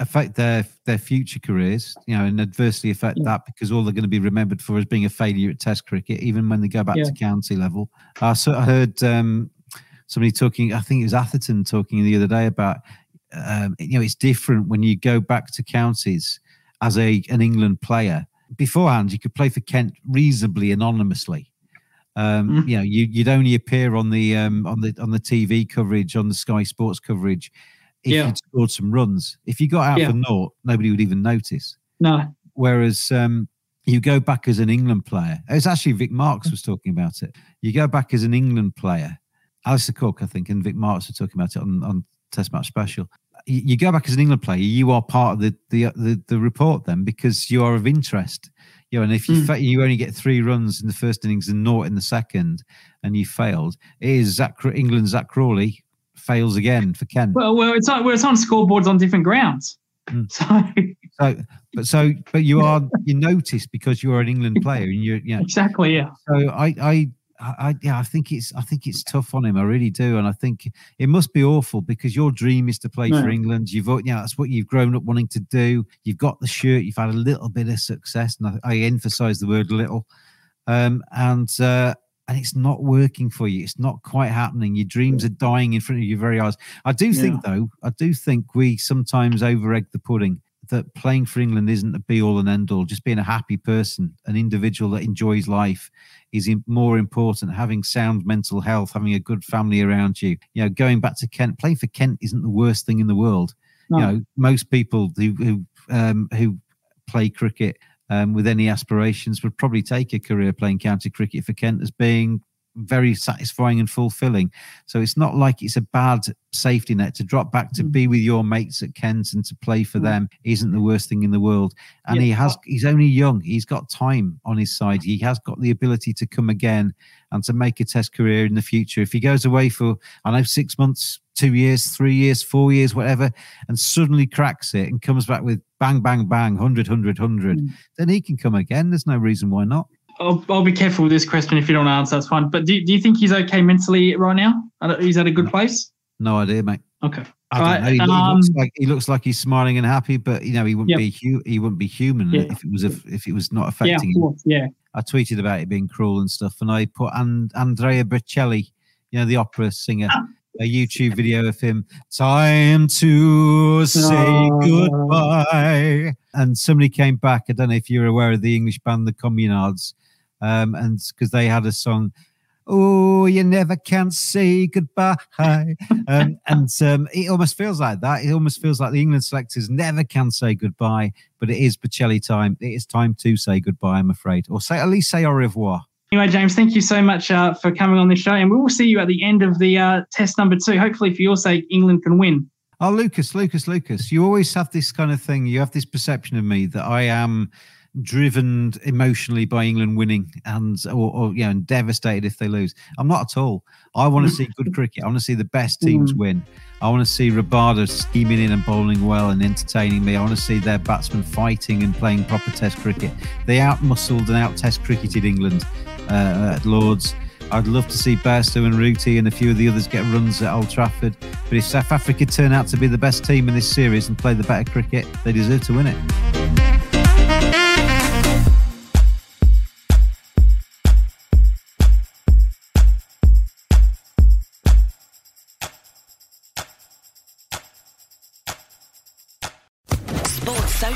[SPEAKER 2] affect their their future careers, you know, and adversely affect yeah. that because all they're going to be remembered for is being a failure at Test cricket, even when they go back yeah. to county level. Uh, so I heard um, somebody talking, I think it was Atherton talking the other day about, um, you know, it's different when you go back to counties as a an England player. Beforehand, you could play for Kent reasonably anonymously. Um, mm You know, you, would only appear on the um, on the on the TV coverage, on the Sky Sports coverage, if yeah. you'd scored some runs. If you got out yeah. for naught, nobody would even notice.
[SPEAKER 1] No.
[SPEAKER 2] Whereas um, you go back as an England player. It was actually Vic Marks was talking about it. You go back as an England player Alastair Cook, I think, and Vic Marks were talking about it on, on Test Match Special. You, go back as an England player, you are part of the, the the, the report then because you are of interest. You know, and if you mm. fa- you only get three runs in the first innings and naught in the second, and you failed, it is Zach England Zach Crawley fails again for Kent.
[SPEAKER 1] Well, well, it's on, well, it's on scoreboards on different grounds. Mm.
[SPEAKER 2] So, so, but so, but you are you notice because you are an England player, and you're yeah
[SPEAKER 1] exactly yeah.
[SPEAKER 2] So I I I, yeah, I think it's I think it's tough on him. I really do, and I think it must be awful because your dream is to play yeah. for England. You've yeah, you know, that's what you've grown up wanting to do. You've got the shirt. You've had a little bit of success, and I, I emphasize the word a "little." Um, and uh, and it's not working for you. It's not quite happening. Your dreams are dying in front of your very eyes. I do yeah. think, though, I do think we sometimes over egg the pudding that playing for England isn't a be all and end all. Just being a happy person, an individual that enjoys life, is more important. Having sound mental health, having a good family around you. You know, going back to Kent, playing for Kent isn't the worst thing in the world. No. You know, most people who who, um, who play cricket um, with any aspirations would probably take a career playing county cricket for Kent as being very satisfying and fulfilling. So it's not like it's a bad safety net to drop back to mm. be with your mates at Kent and to play for mm. them isn't the worst thing in the world. And
[SPEAKER 1] Yeah.
[SPEAKER 2] he has he's only young. He's got time on his side. He has got the ability to come again and to make a test career in the future. If he goes away for I know six months, two years, three years, four years, whatever, and suddenly cracks it and comes back with bang, bang, bang, 100, 100, 100, mm. then he can come again. There's no reason why not.
[SPEAKER 1] I'll, I'll be careful with this question. If you don't answer, that's fine. But do, do you think he's okay mentally right now? He's at a good place.
[SPEAKER 2] No idea, mate.
[SPEAKER 1] Okay.
[SPEAKER 2] I don't
[SPEAKER 1] Right,
[SPEAKER 2] know. He,
[SPEAKER 1] um,
[SPEAKER 2] looks like he looks like he's smiling and happy, but you know he wouldn't
[SPEAKER 1] Yep.
[SPEAKER 2] be hu- he wouldn't be human
[SPEAKER 1] Yeah.
[SPEAKER 2] if it was if, if it was not
[SPEAKER 1] Yeah,
[SPEAKER 2] affecting
[SPEAKER 1] of
[SPEAKER 2] him.
[SPEAKER 1] yeah.
[SPEAKER 2] I tweeted about it being cruel and stuff, and I put and Andrea Bocelli, you know, the opera singer, a YouTube video of him. Time to say
[SPEAKER 1] Oh.
[SPEAKER 2] goodbye. And somebody came back. I don't know if you're aware of the English band the Communards, um, and because they had a song. Oh, you never can say goodbye. um, and um, it almost feels like that. It almost feels like the England selectors never can say goodbye, but it is Bocelli time. It is time to say goodbye, I'm afraid, or say at least say au revoir.
[SPEAKER 1] Anyway, James, thank you so much uh, for coming on the show, and we will see you at the end of the uh, test number two. Hopefully, for your sake, England can win.
[SPEAKER 2] Oh, Lucas, Lucas, Lucas, you always have this kind of thing. You have this perception of me that I am driven emotionally by England winning and or, or you know and devastated if they lose. I'm not at all. I want to see good cricket. I want to see the best teams
[SPEAKER 1] Mm.
[SPEAKER 2] win. I want to see Rabada scheming in and bowling well and entertaining me. I want to see their batsmen fighting and playing proper Test cricket. They out muscled and out Test cricketed England uh, at Lords. I'd love to see Bairstow and Rooty and a few of the others get runs at Old Trafford. But if South Africa turn out to be the best team in this series and play the better cricket, they deserve to win it.